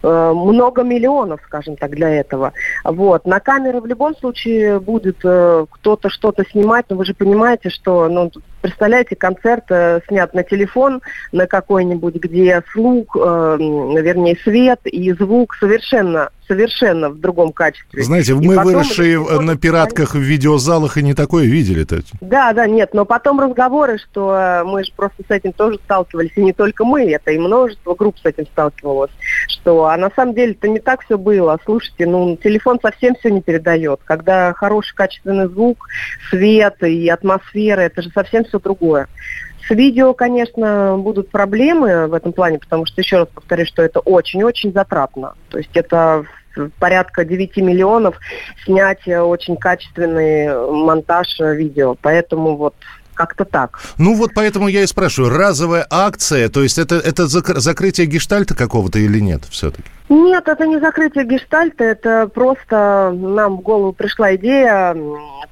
много миллионов, скажем так, для этого. Вот. На камеры в любом случае будет э, кто-то что-то снимать, но вы же понимаете, что, ну, представляете, концерт э, снят на телефон, на какой-нибудь, где слух, э, вернее, свет и звук совершенно, совершенно в другом качестве. Знаете, И мы выросшие это на пиратках в видеозалах и не такое видели-то. Да, да, нет, но потом разговоры, что э, мы же просто с этим тоже сталкивались, и не только мы, это и множество групп с этим сталкивалось, что, а на самом деле это не так все было. Слушайте, ну, телефон совсем все не передает. Когда хороший качественный звук, свет и атмосфера, это же совсем все другое. С видео, конечно, будут проблемы в этом плане, потому что, еще раз повторю, что это очень-очень затратно. То есть это порядка 9 миллионов снять очень качественный монтаж видео. Поэтому вот Как-то так. Ну вот поэтому я и спрашиваю, разовая акция, то есть это, это зак- закрытие гештальта какого-то или нет все-таки? Нет, это не закрытие гештальта, это просто нам в голову пришла идея.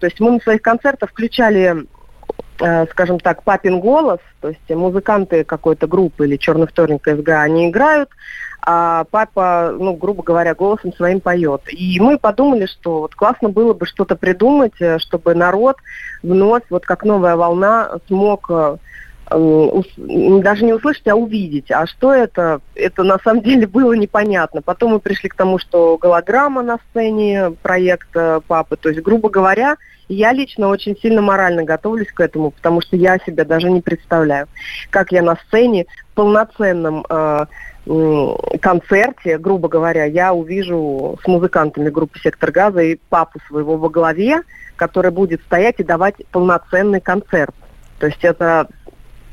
То есть мы на своих концертах включали, скажем так, папин голос, то есть музыканты какой-то группы или черный вторник СГА, они играют, а папа, ну, грубо говоря, голосом своим поет. И мы подумали, что вот классно было бы что-то придумать, э, чтобы народ вновь, вот как новая волна, смог э, даже не услышать, а увидеть. А что это? Это на самом <laughs> деле было непонятно. Потом мы пришли к тому, что голограмма на сцене, проект э, папы. То есть, грубо говоря, я лично очень сильно морально готовлюсь к этому, потому что я себя даже не представляю, как я на сцене в полноценном э, концерте, грубо говоря, я увижу с музыкантами группы «Сектор газа» и папу своего во главе, который будет стоять и давать полноценный концерт. То есть это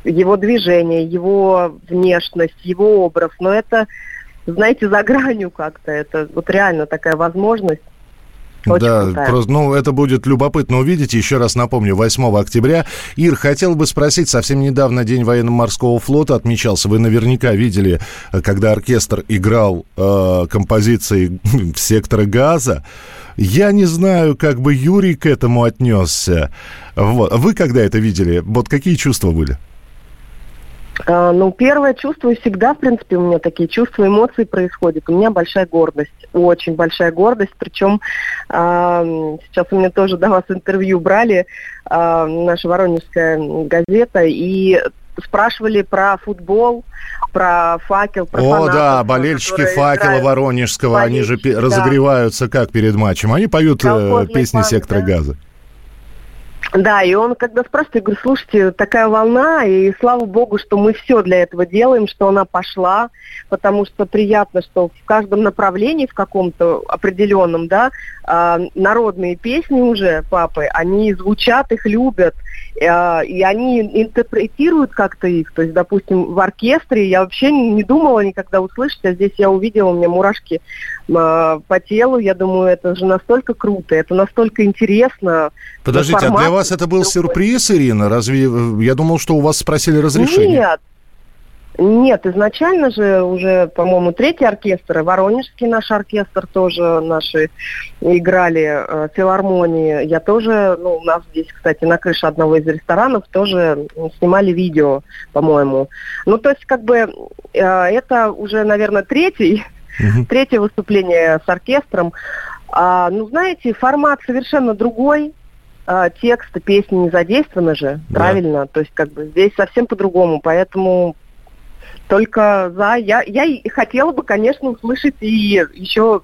его движение, его внешность, его образ. Но это, знаете, за гранью как-то. Это вот реально такая возможность. Очень да, крутая. просто, ну, это будет любопытно увидеть. Еще раз напомню, 8 октября. Ир, хотел бы спросить, совсем недавно День военно-морского флота отмечался. Вы наверняка видели, когда оркестр играл э, композиции <laughs> сектора газа. Я не знаю, как бы Юрий к этому отнесся. Вот. Вы когда это видели? Вот какие чувства были? А, Ну, первое чувство, и всегда, в принципе, у меня такие чувства, эмоции происходят. У меня большая гордость, очень большая гордость. Причем а, м, сейчас у меня тоже до вас интервью брали, а, наша воронежская газета, и спрашивали про футбол, про факел, про О, фанатов, да, болельщики факела играют. Воронежского, они же Болельщики, да. разогреваются как перед матчем? Они поют э, Колхозный песни сектора да. газа. Да, и он когда спрашивает, я говорю, слушайте, такая волна, и слава богу, что мы все для этого делаем, что она пошла, потому что приятно, что в каждом направлении, в каком-то определенном, да, а, народные песни уже папы, они звучат, их любят, а, и они интерпретируют как-то их. То есть, допустим, в оркестре я вообще не думала никогда услышать, а здесь я увидела, у меня мурашки по телу, я думаю, это же настолько круто, это настолько интересно. Подождите, а для вас это был другой. сюрприз, Ирина? Разве я думал, что у вас спросили разрешение? Нет. Нет, изначально же уже, по-моему, третий оркестр, и Воронежский наш оркестр тоже наши играли э, филармонии. Я тоже, ну, у нас здесь, кстати, на крыше одного из ресторанов тоже снимали видео, по-моему. Ну, то есть, как бы, э, это уже, наверное, третий, третье выступление с оркестром. А, ну, знаете, формат совершенно другой. А, тексты песни не задействованы же, Да. правильно? То есть, как бы, здесь совсем по-другому, поэтому только за. Я, я и хотела бы, конечно, услышать и еще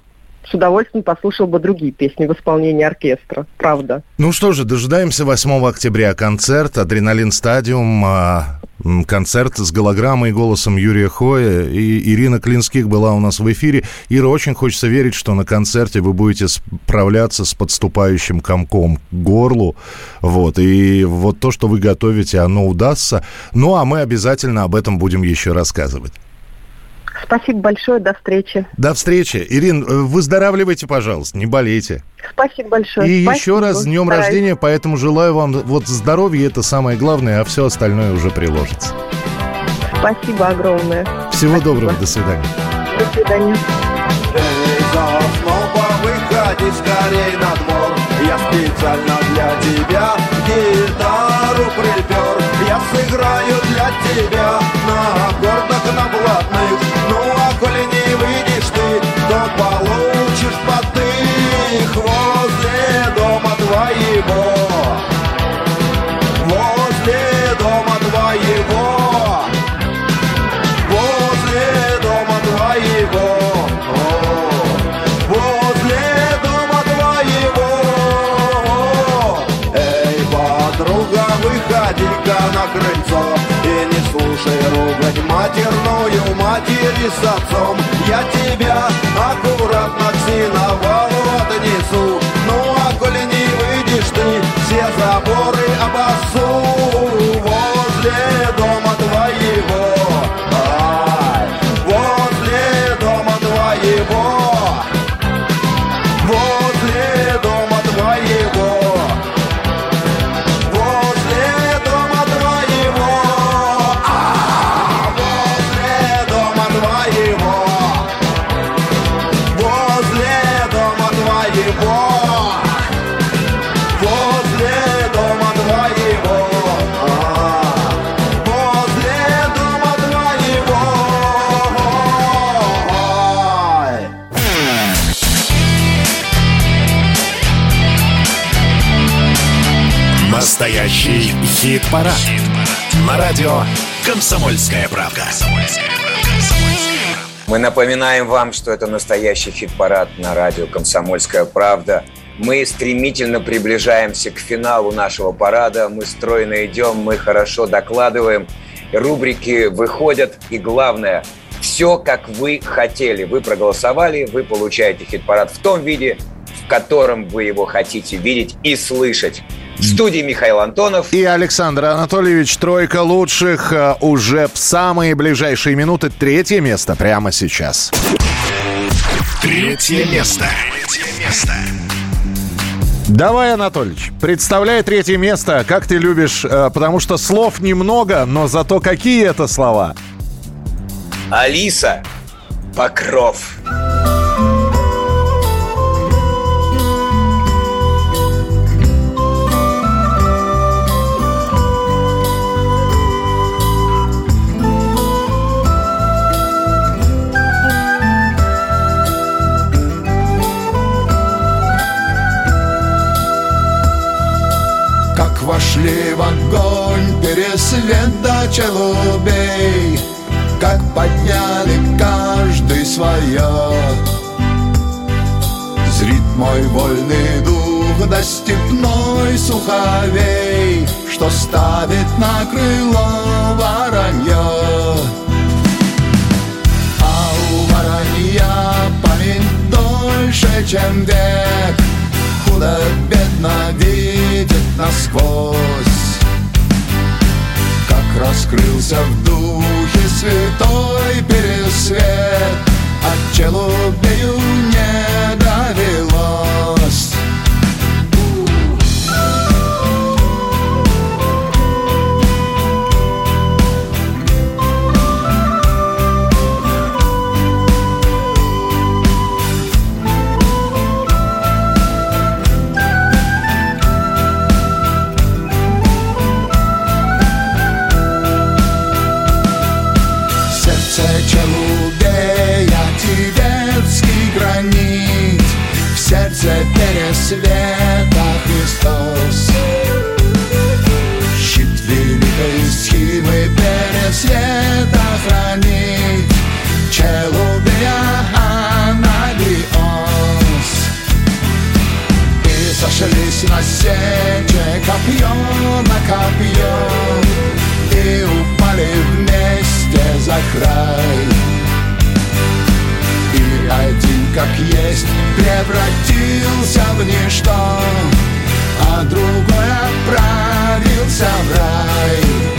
с удовольствием послушал бы другие песни в исполнении оркестра, правда. Ну что же, дожидаемся 8 октября. Концерт «Адреналин Стадиум». Концерт с голограммой и голосом Юрия Хоя. И Ирина Клинских была у нас в эфире. Ира, очень хочется верить, что на концерте вы будете справляться с подступающим комком к горлу. Вот. И вот то, что вы готовите, оно удастся. Ну, а мы обязательно об этом будем еще рассказывать. Спасибо большое, до встречи. До встречи. Ирин, э, выздоравливайте, пожалуйста, не болейте. Спасибо большое. И Спасибо. еще раз с днем Стараюсь. рождения, поэтому желаю вам вот здоровья, это самое главное, а все остальное уже приложится. Спасибо огромное. Всего доброго, до свидания. До свидания. Снова выходи скорей на двор Я специально для тебя гитару припер. Я сыграю для тебя на аккордах на блатных. Ну а коли не выйдешь ты, то получишь потых Возле дома твоего слушай ругать матерную матери с отцом. Я тебя аккуратно к синовалу отнесу Ну а коли не выйдешь ты, все заборы обоссу. Возле дома твоего Хит-парад. На радио «Комсомольская правка». Мы напоминаем вам, что это настоящий хит-парад на радио «Комсомольская правда». Мы стремительно приближаемся к финалу нашего парада. Мы стройно идем, мы хорошо докладываем. Рубрики выходят. И главное, все, как вы хотели. Вы проголосовали, вы получаете хит-парад в том виде, в котором вы его хотите видеть и слышать. В студии Михаил Антонов. И Александр Анатольевич. Тройка лучших э, уже в самые ближайшие минуты. Третье место прямо сейчас. Третье место. Третье место. Давай, Анатольевич, представляй третье место, как ты любишь, э, потому что слов немного, но зато какие это слова. Алиса Покров. Как вошли в огонь пересвет до челубей Как подняли каждый свое Зрит мой вольный дух до степной суховей Что ставит на крыло воронье. А у воронья память дольше, чем век Худо-бедно видит насквозь Как раскрылся в духе святой пересвет От челубею не довелось пересвета Христос Щит великой схимы пересвета хранит Челубея Анагриос И сошлись на сече копье на копье И упали вместе за край. И один как есть превратился в ничто А другой отправился в рай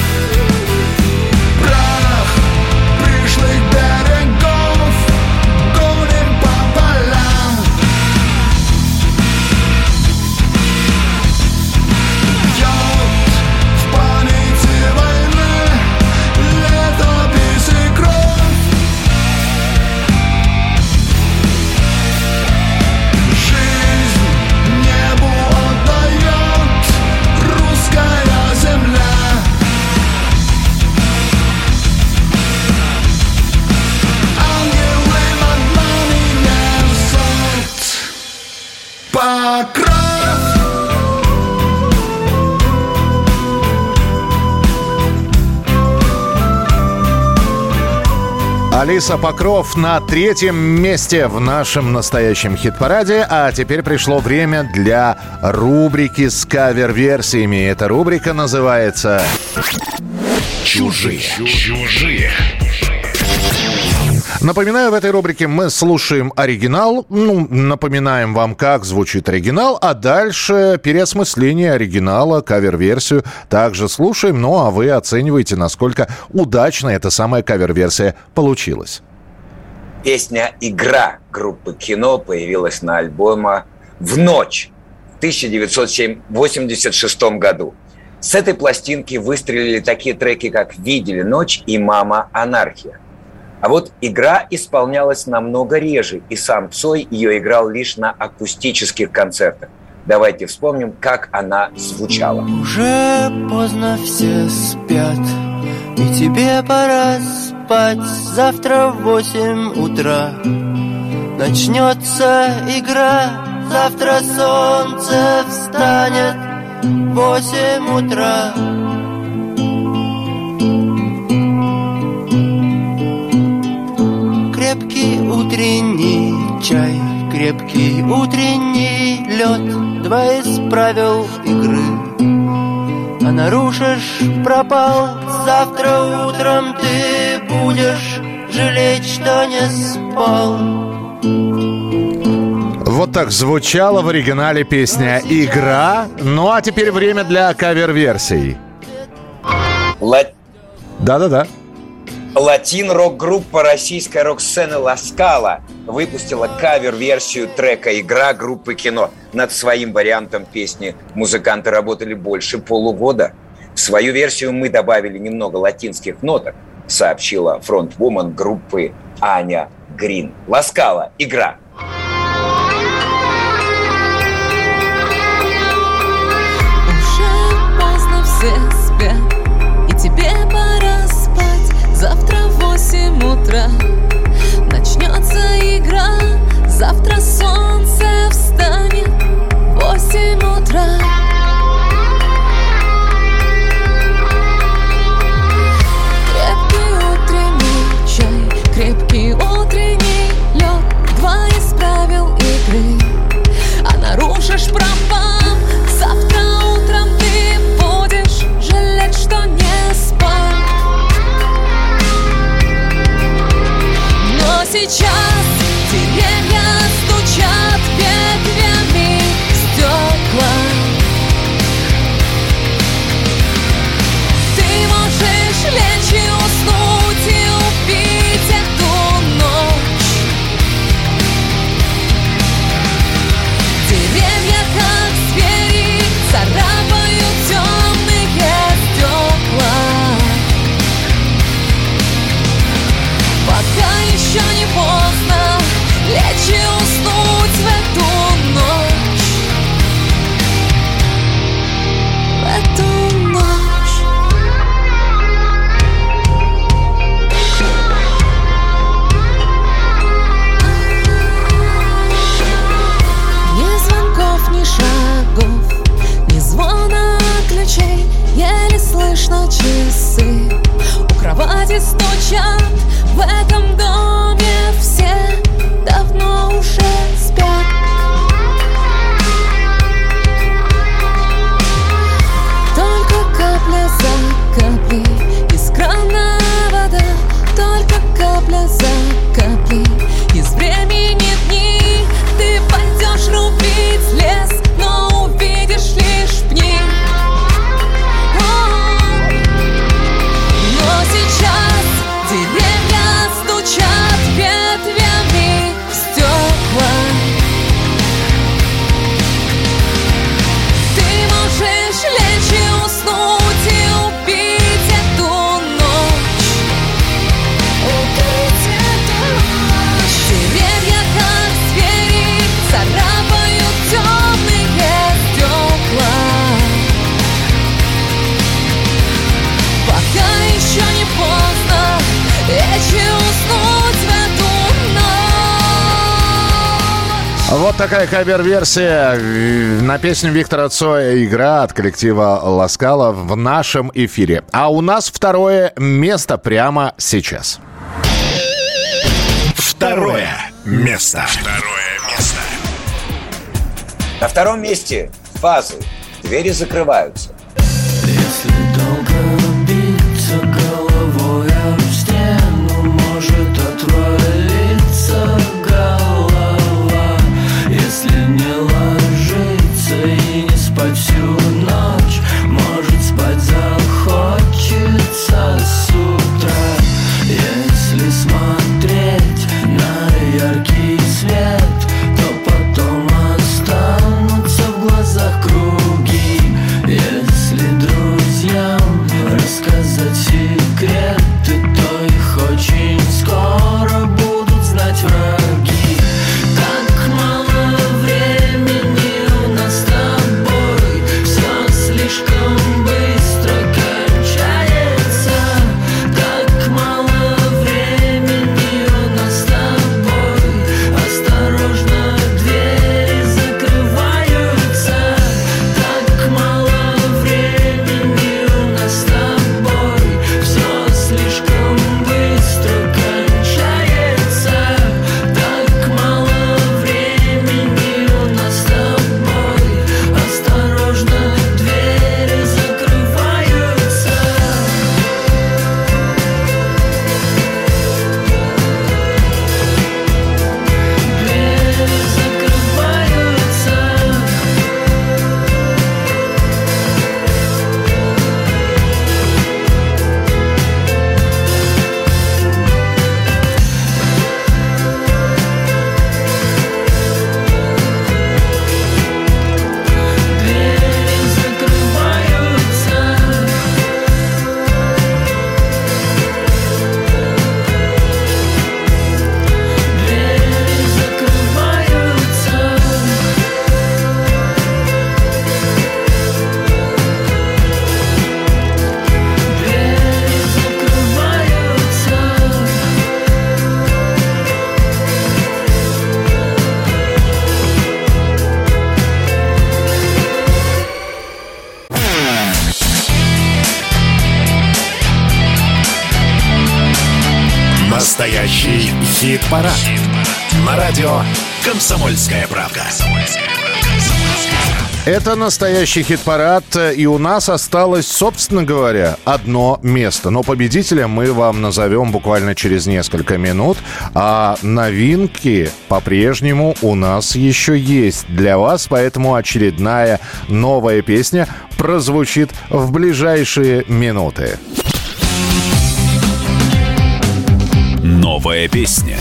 Алиса Покров на третьем месте в нашем настоящем хит-параде. А теперь пришло время для рубрики с кавер-версиями. Эта рубрика называется Чужие. Чужие. Напоминаю, в этой рубрике мы слушаем оригинал, ну, напоминаем вам, как звучит оригинал, а дальше переосмысление оригинала, кавер-версию также слушаем, ну а вы оцениваете, насколько удачно эта самая кавер-версия получилась. Песня «Игра» группы «Кино» появилась на альбоме «В ночь» в 1986 году. С этой пластинки выстрелили такие треки, как «Видели ночь» и «Мама анархия». А вот игра исполнялась намного реже, и сам Цой ее играл лишь на акустических концертах. Давайте вспомним, как она звучала. Уже поздно все спят, и тебе пора спать. Завтра в 8 утра начнется игра. Завтра солнце встанет в 8 утра. Крепкий утренний чай, крепкий утренний лед Два из правил игры А нарушишь, пропал Завтра утром ты будешь жалеть, что не спал вот так звучала в оригинале песня «Игра». Ну а теперь время для кавер-версий. Да-да-да. Латин-рок-группа российской рок-сцены «Ласкала» выпустила кавер-версию трека «Игра» группы «Кино». Над своим вариантом песни музыканты работали больше полугода. В свою версию мы добавили немного латинских ноток, сообщила фронтвумен группы Аня Грин. «Ласкала. Игра». outra. кавер-версия на песню Виктора Цоя «Игра» от коллектива «Ласкала» в нашем эфире. А у нас второе место прямо сейчас. Второе место. Второе место. На втором месте фазы. Двери закрываются. «Комсомольская правда». Это настоящий хит-парад, и у нас осталось, собственно говоря, одно место. Но победителя мы вам назовем буквально через несколько минут, а новинки по-прежнему у нас еще есть для вас, поэтому очередная новая песня прозвучит в ближайшие минуты. Новая песня.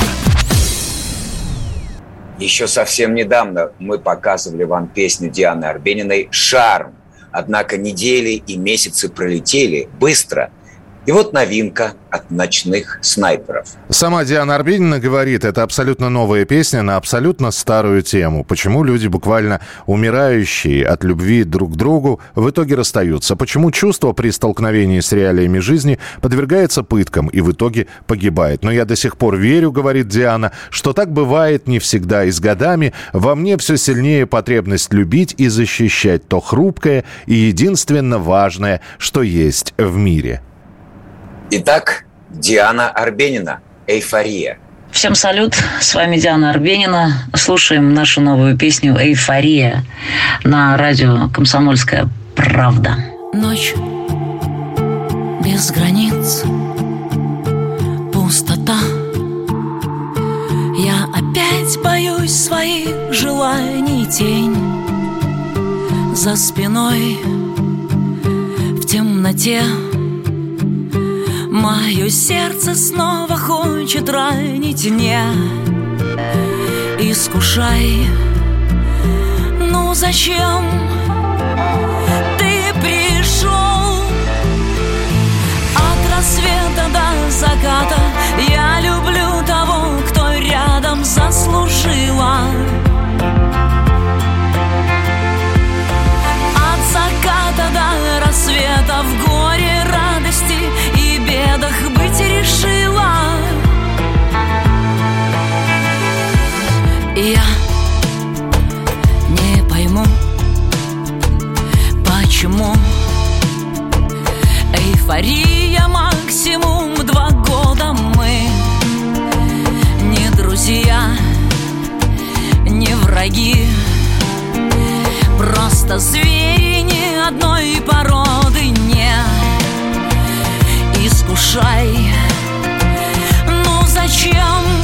Еще совсем недавно мы показывали вам песню Дианы Арбениной «Шарм». Однако недели и месяцы пролетели быстро. И вот новинка от ночных снайперов. Сама Диана Арбенина говорит, это абсолютно новая песня на абсолютно старую тему. Почему люди, буквально умирающие от любви друг к другу, в итоге расстаются? Почему чувство при столкновении с реалиями жизни подвергается пыткам и в итоге погибает? Но я до сих пор верю, говорит Диана, что так бывает не всегда и с годами. Во мне все сильнее потребность любить и защищать то хрупкое и единственно важное, что есть в мире. Итак, Диана Арбенина «Эйфория». Всем салют, с вами Диана Арбенина. Слушаем нашу новую песню «Эйфория» на радио «Комсомольская правда». Ночь без границ, пустота. Я опять боюсь своих желаний тень за спиной в темноте. Мое сердце снова хочет ранить не Искушай Ну зачем ты пришел? От рассвета до заката Я люблю того, кто рядом заслужила Эйфория максимум два года мы. Не друзья, не враги. Просто звери ни одной породы не. Искушай Ну зачем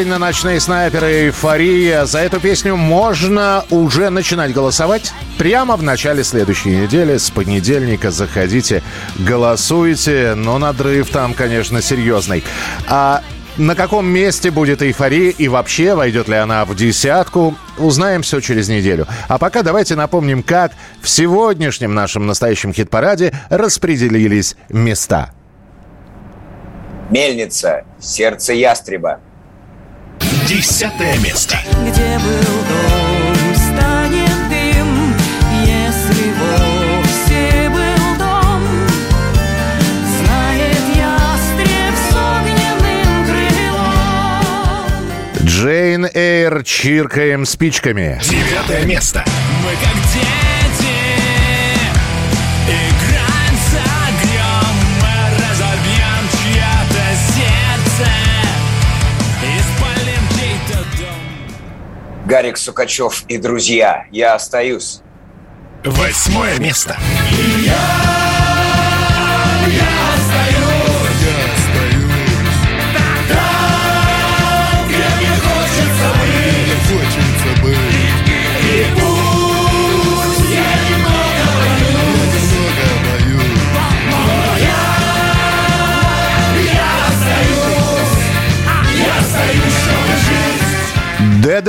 Арбенина, «Ночные снайперы», «Эйфория». За эту песню можно уже начинать голосовать прямо в начале следующей недели. С понедельника заходите, голосуйте. Но надрыв там, конечно, серьезный. А на каком месте будет эйфория и вообще войдет ли она в десятку? узнаем все через неделю. А пока давайте напомним, как в сегодняшнем нашем настоящем хит-параде распределились места. Мельница, сердце ястреба. Десятое место. Где был дом, станет дым, если вовсе был дом. Знает ястреб с огненным крылом. Джейн Эйр чиркаем спичками. Девятое место. Мы как Гарик Сукачев и друзья. Я остаюсь. Восьмое место.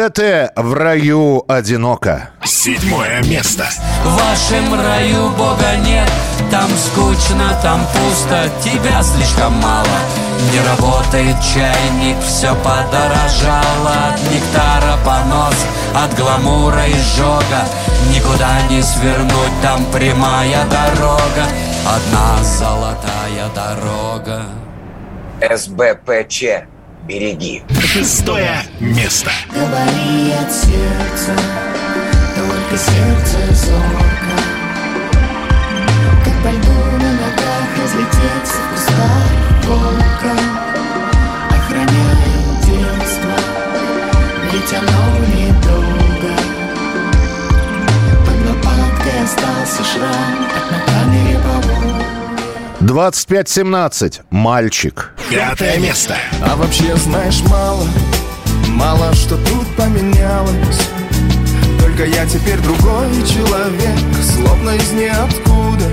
ДДТ в раю одиноко. Седьмое место. В вашем раю Бога нет Там скучно, там пусто Тебя слишком мало Не работает чайник Все подорожало От нектара понос От гламура и жога Никуда не свернуть Там прямая дорога Одна золотая дорога СБПЧ. Береги. Шестое место. Говори от сердца, только сердце зорко. Как по льду на ногах разлететься в кустах волка. Охраняй детство, ведь оно недолго. Под лопаткой остался шрам от на камере. 25-17. Мальчик. Пятое место. А вообще знаешь мало, мало что тут поменялось Только я теперь другой человек, словно из ниоткуда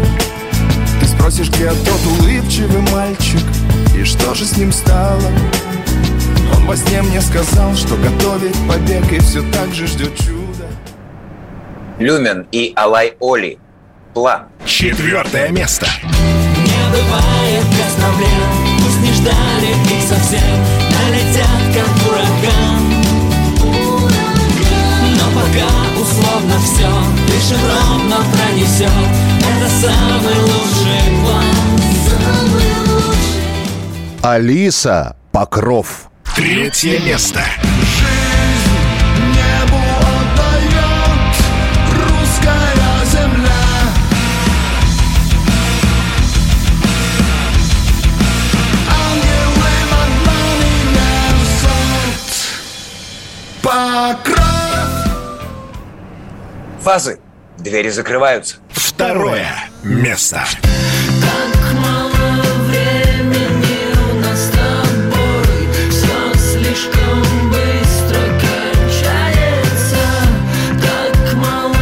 Ты спросишь, где тот улыбчивый мальчик, и что же с ним стало? Он во сне мне сказал, что готовит побег и все так же ждет чуда Люмен и Алай Оли. План. Четвертое место. Бывает без проблем Пусть не ждали их совсем Налетят как ураган Но пока условно все Дышим ровно пронесет Это самый лучший план Самый лучший Алиса Покров. Третье место. Фазы. Двери закрываются. Второе место. Так мало времени у нас с тобой Все слишком быстро кончается Так мало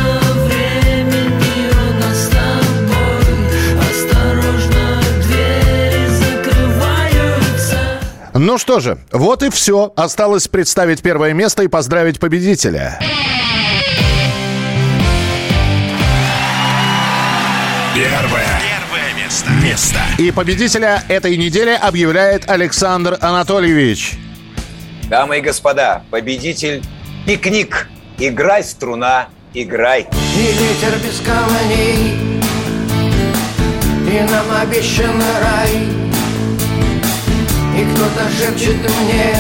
времени у нас с тобой Осторожно, двери закрываются Ну что же, вот и все. Осталось представить первое место и поздравить победителя. Первое. Первое место. Место. И победителя этой недели объявляет Александр Анатольевич. Дамы и господа, победитель пикник. Играй, струна, играй. И ветер без камней И нам обещан рай И кто-то шепчет мне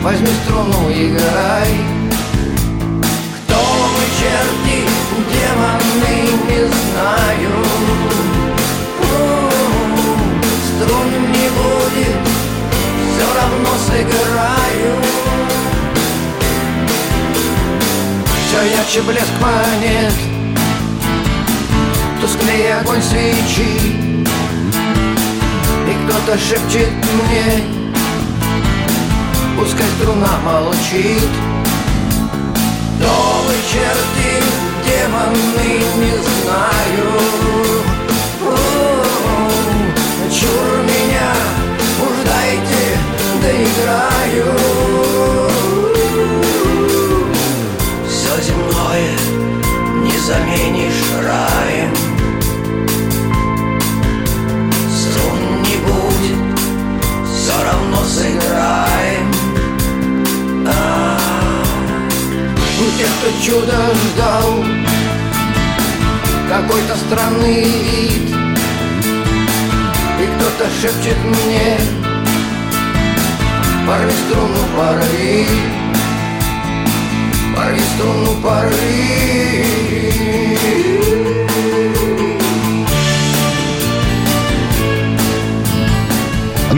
Возьми струну, играй не знаю. Струн не будет, все равно сыграю. Все ярче блеск монет Тусклее огонь свечи. И кто-то шепчет мне Пускай струна молчит. Кто вы, черти, демоны, не знаю Чур меня, уж дайте, доиграю. Все земное не заменишь раем. Струн не будет, все равно сыграем. А, у тех, кто чудо ждал какой-то странный вид. И кто-то шепчет мне Порви струну, порви Порви струну, порви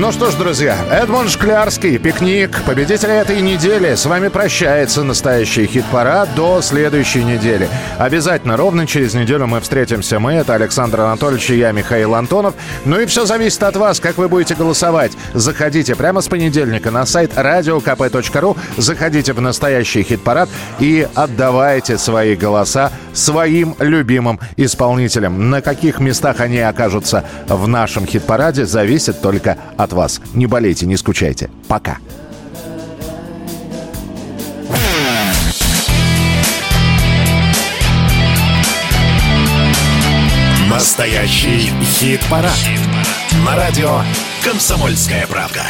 Ну что ж, друзья, Эдмонд Шклярский, «Пикник», победитель этой недели. С вами прощается настоящий хит-парад до следующей недели. Обязательно, ровно через неделю мы встретимся. Мы, это Александр Анатольевич и я, Михаил Антонов. Ну и все зависит от вас, как вы будете голосовать. Заходите прямо с понедельника на сайт radiokp.ru, заходите в настоящий хит-парад и отдавайте свои голоса своим любимым исполнителям. На каких местах они окажутся в нашем хит-параде, зависит только от вас. Не болейте, не скучайте. Пока. Настоящий хит-парад. На радио «Комсомольская правда».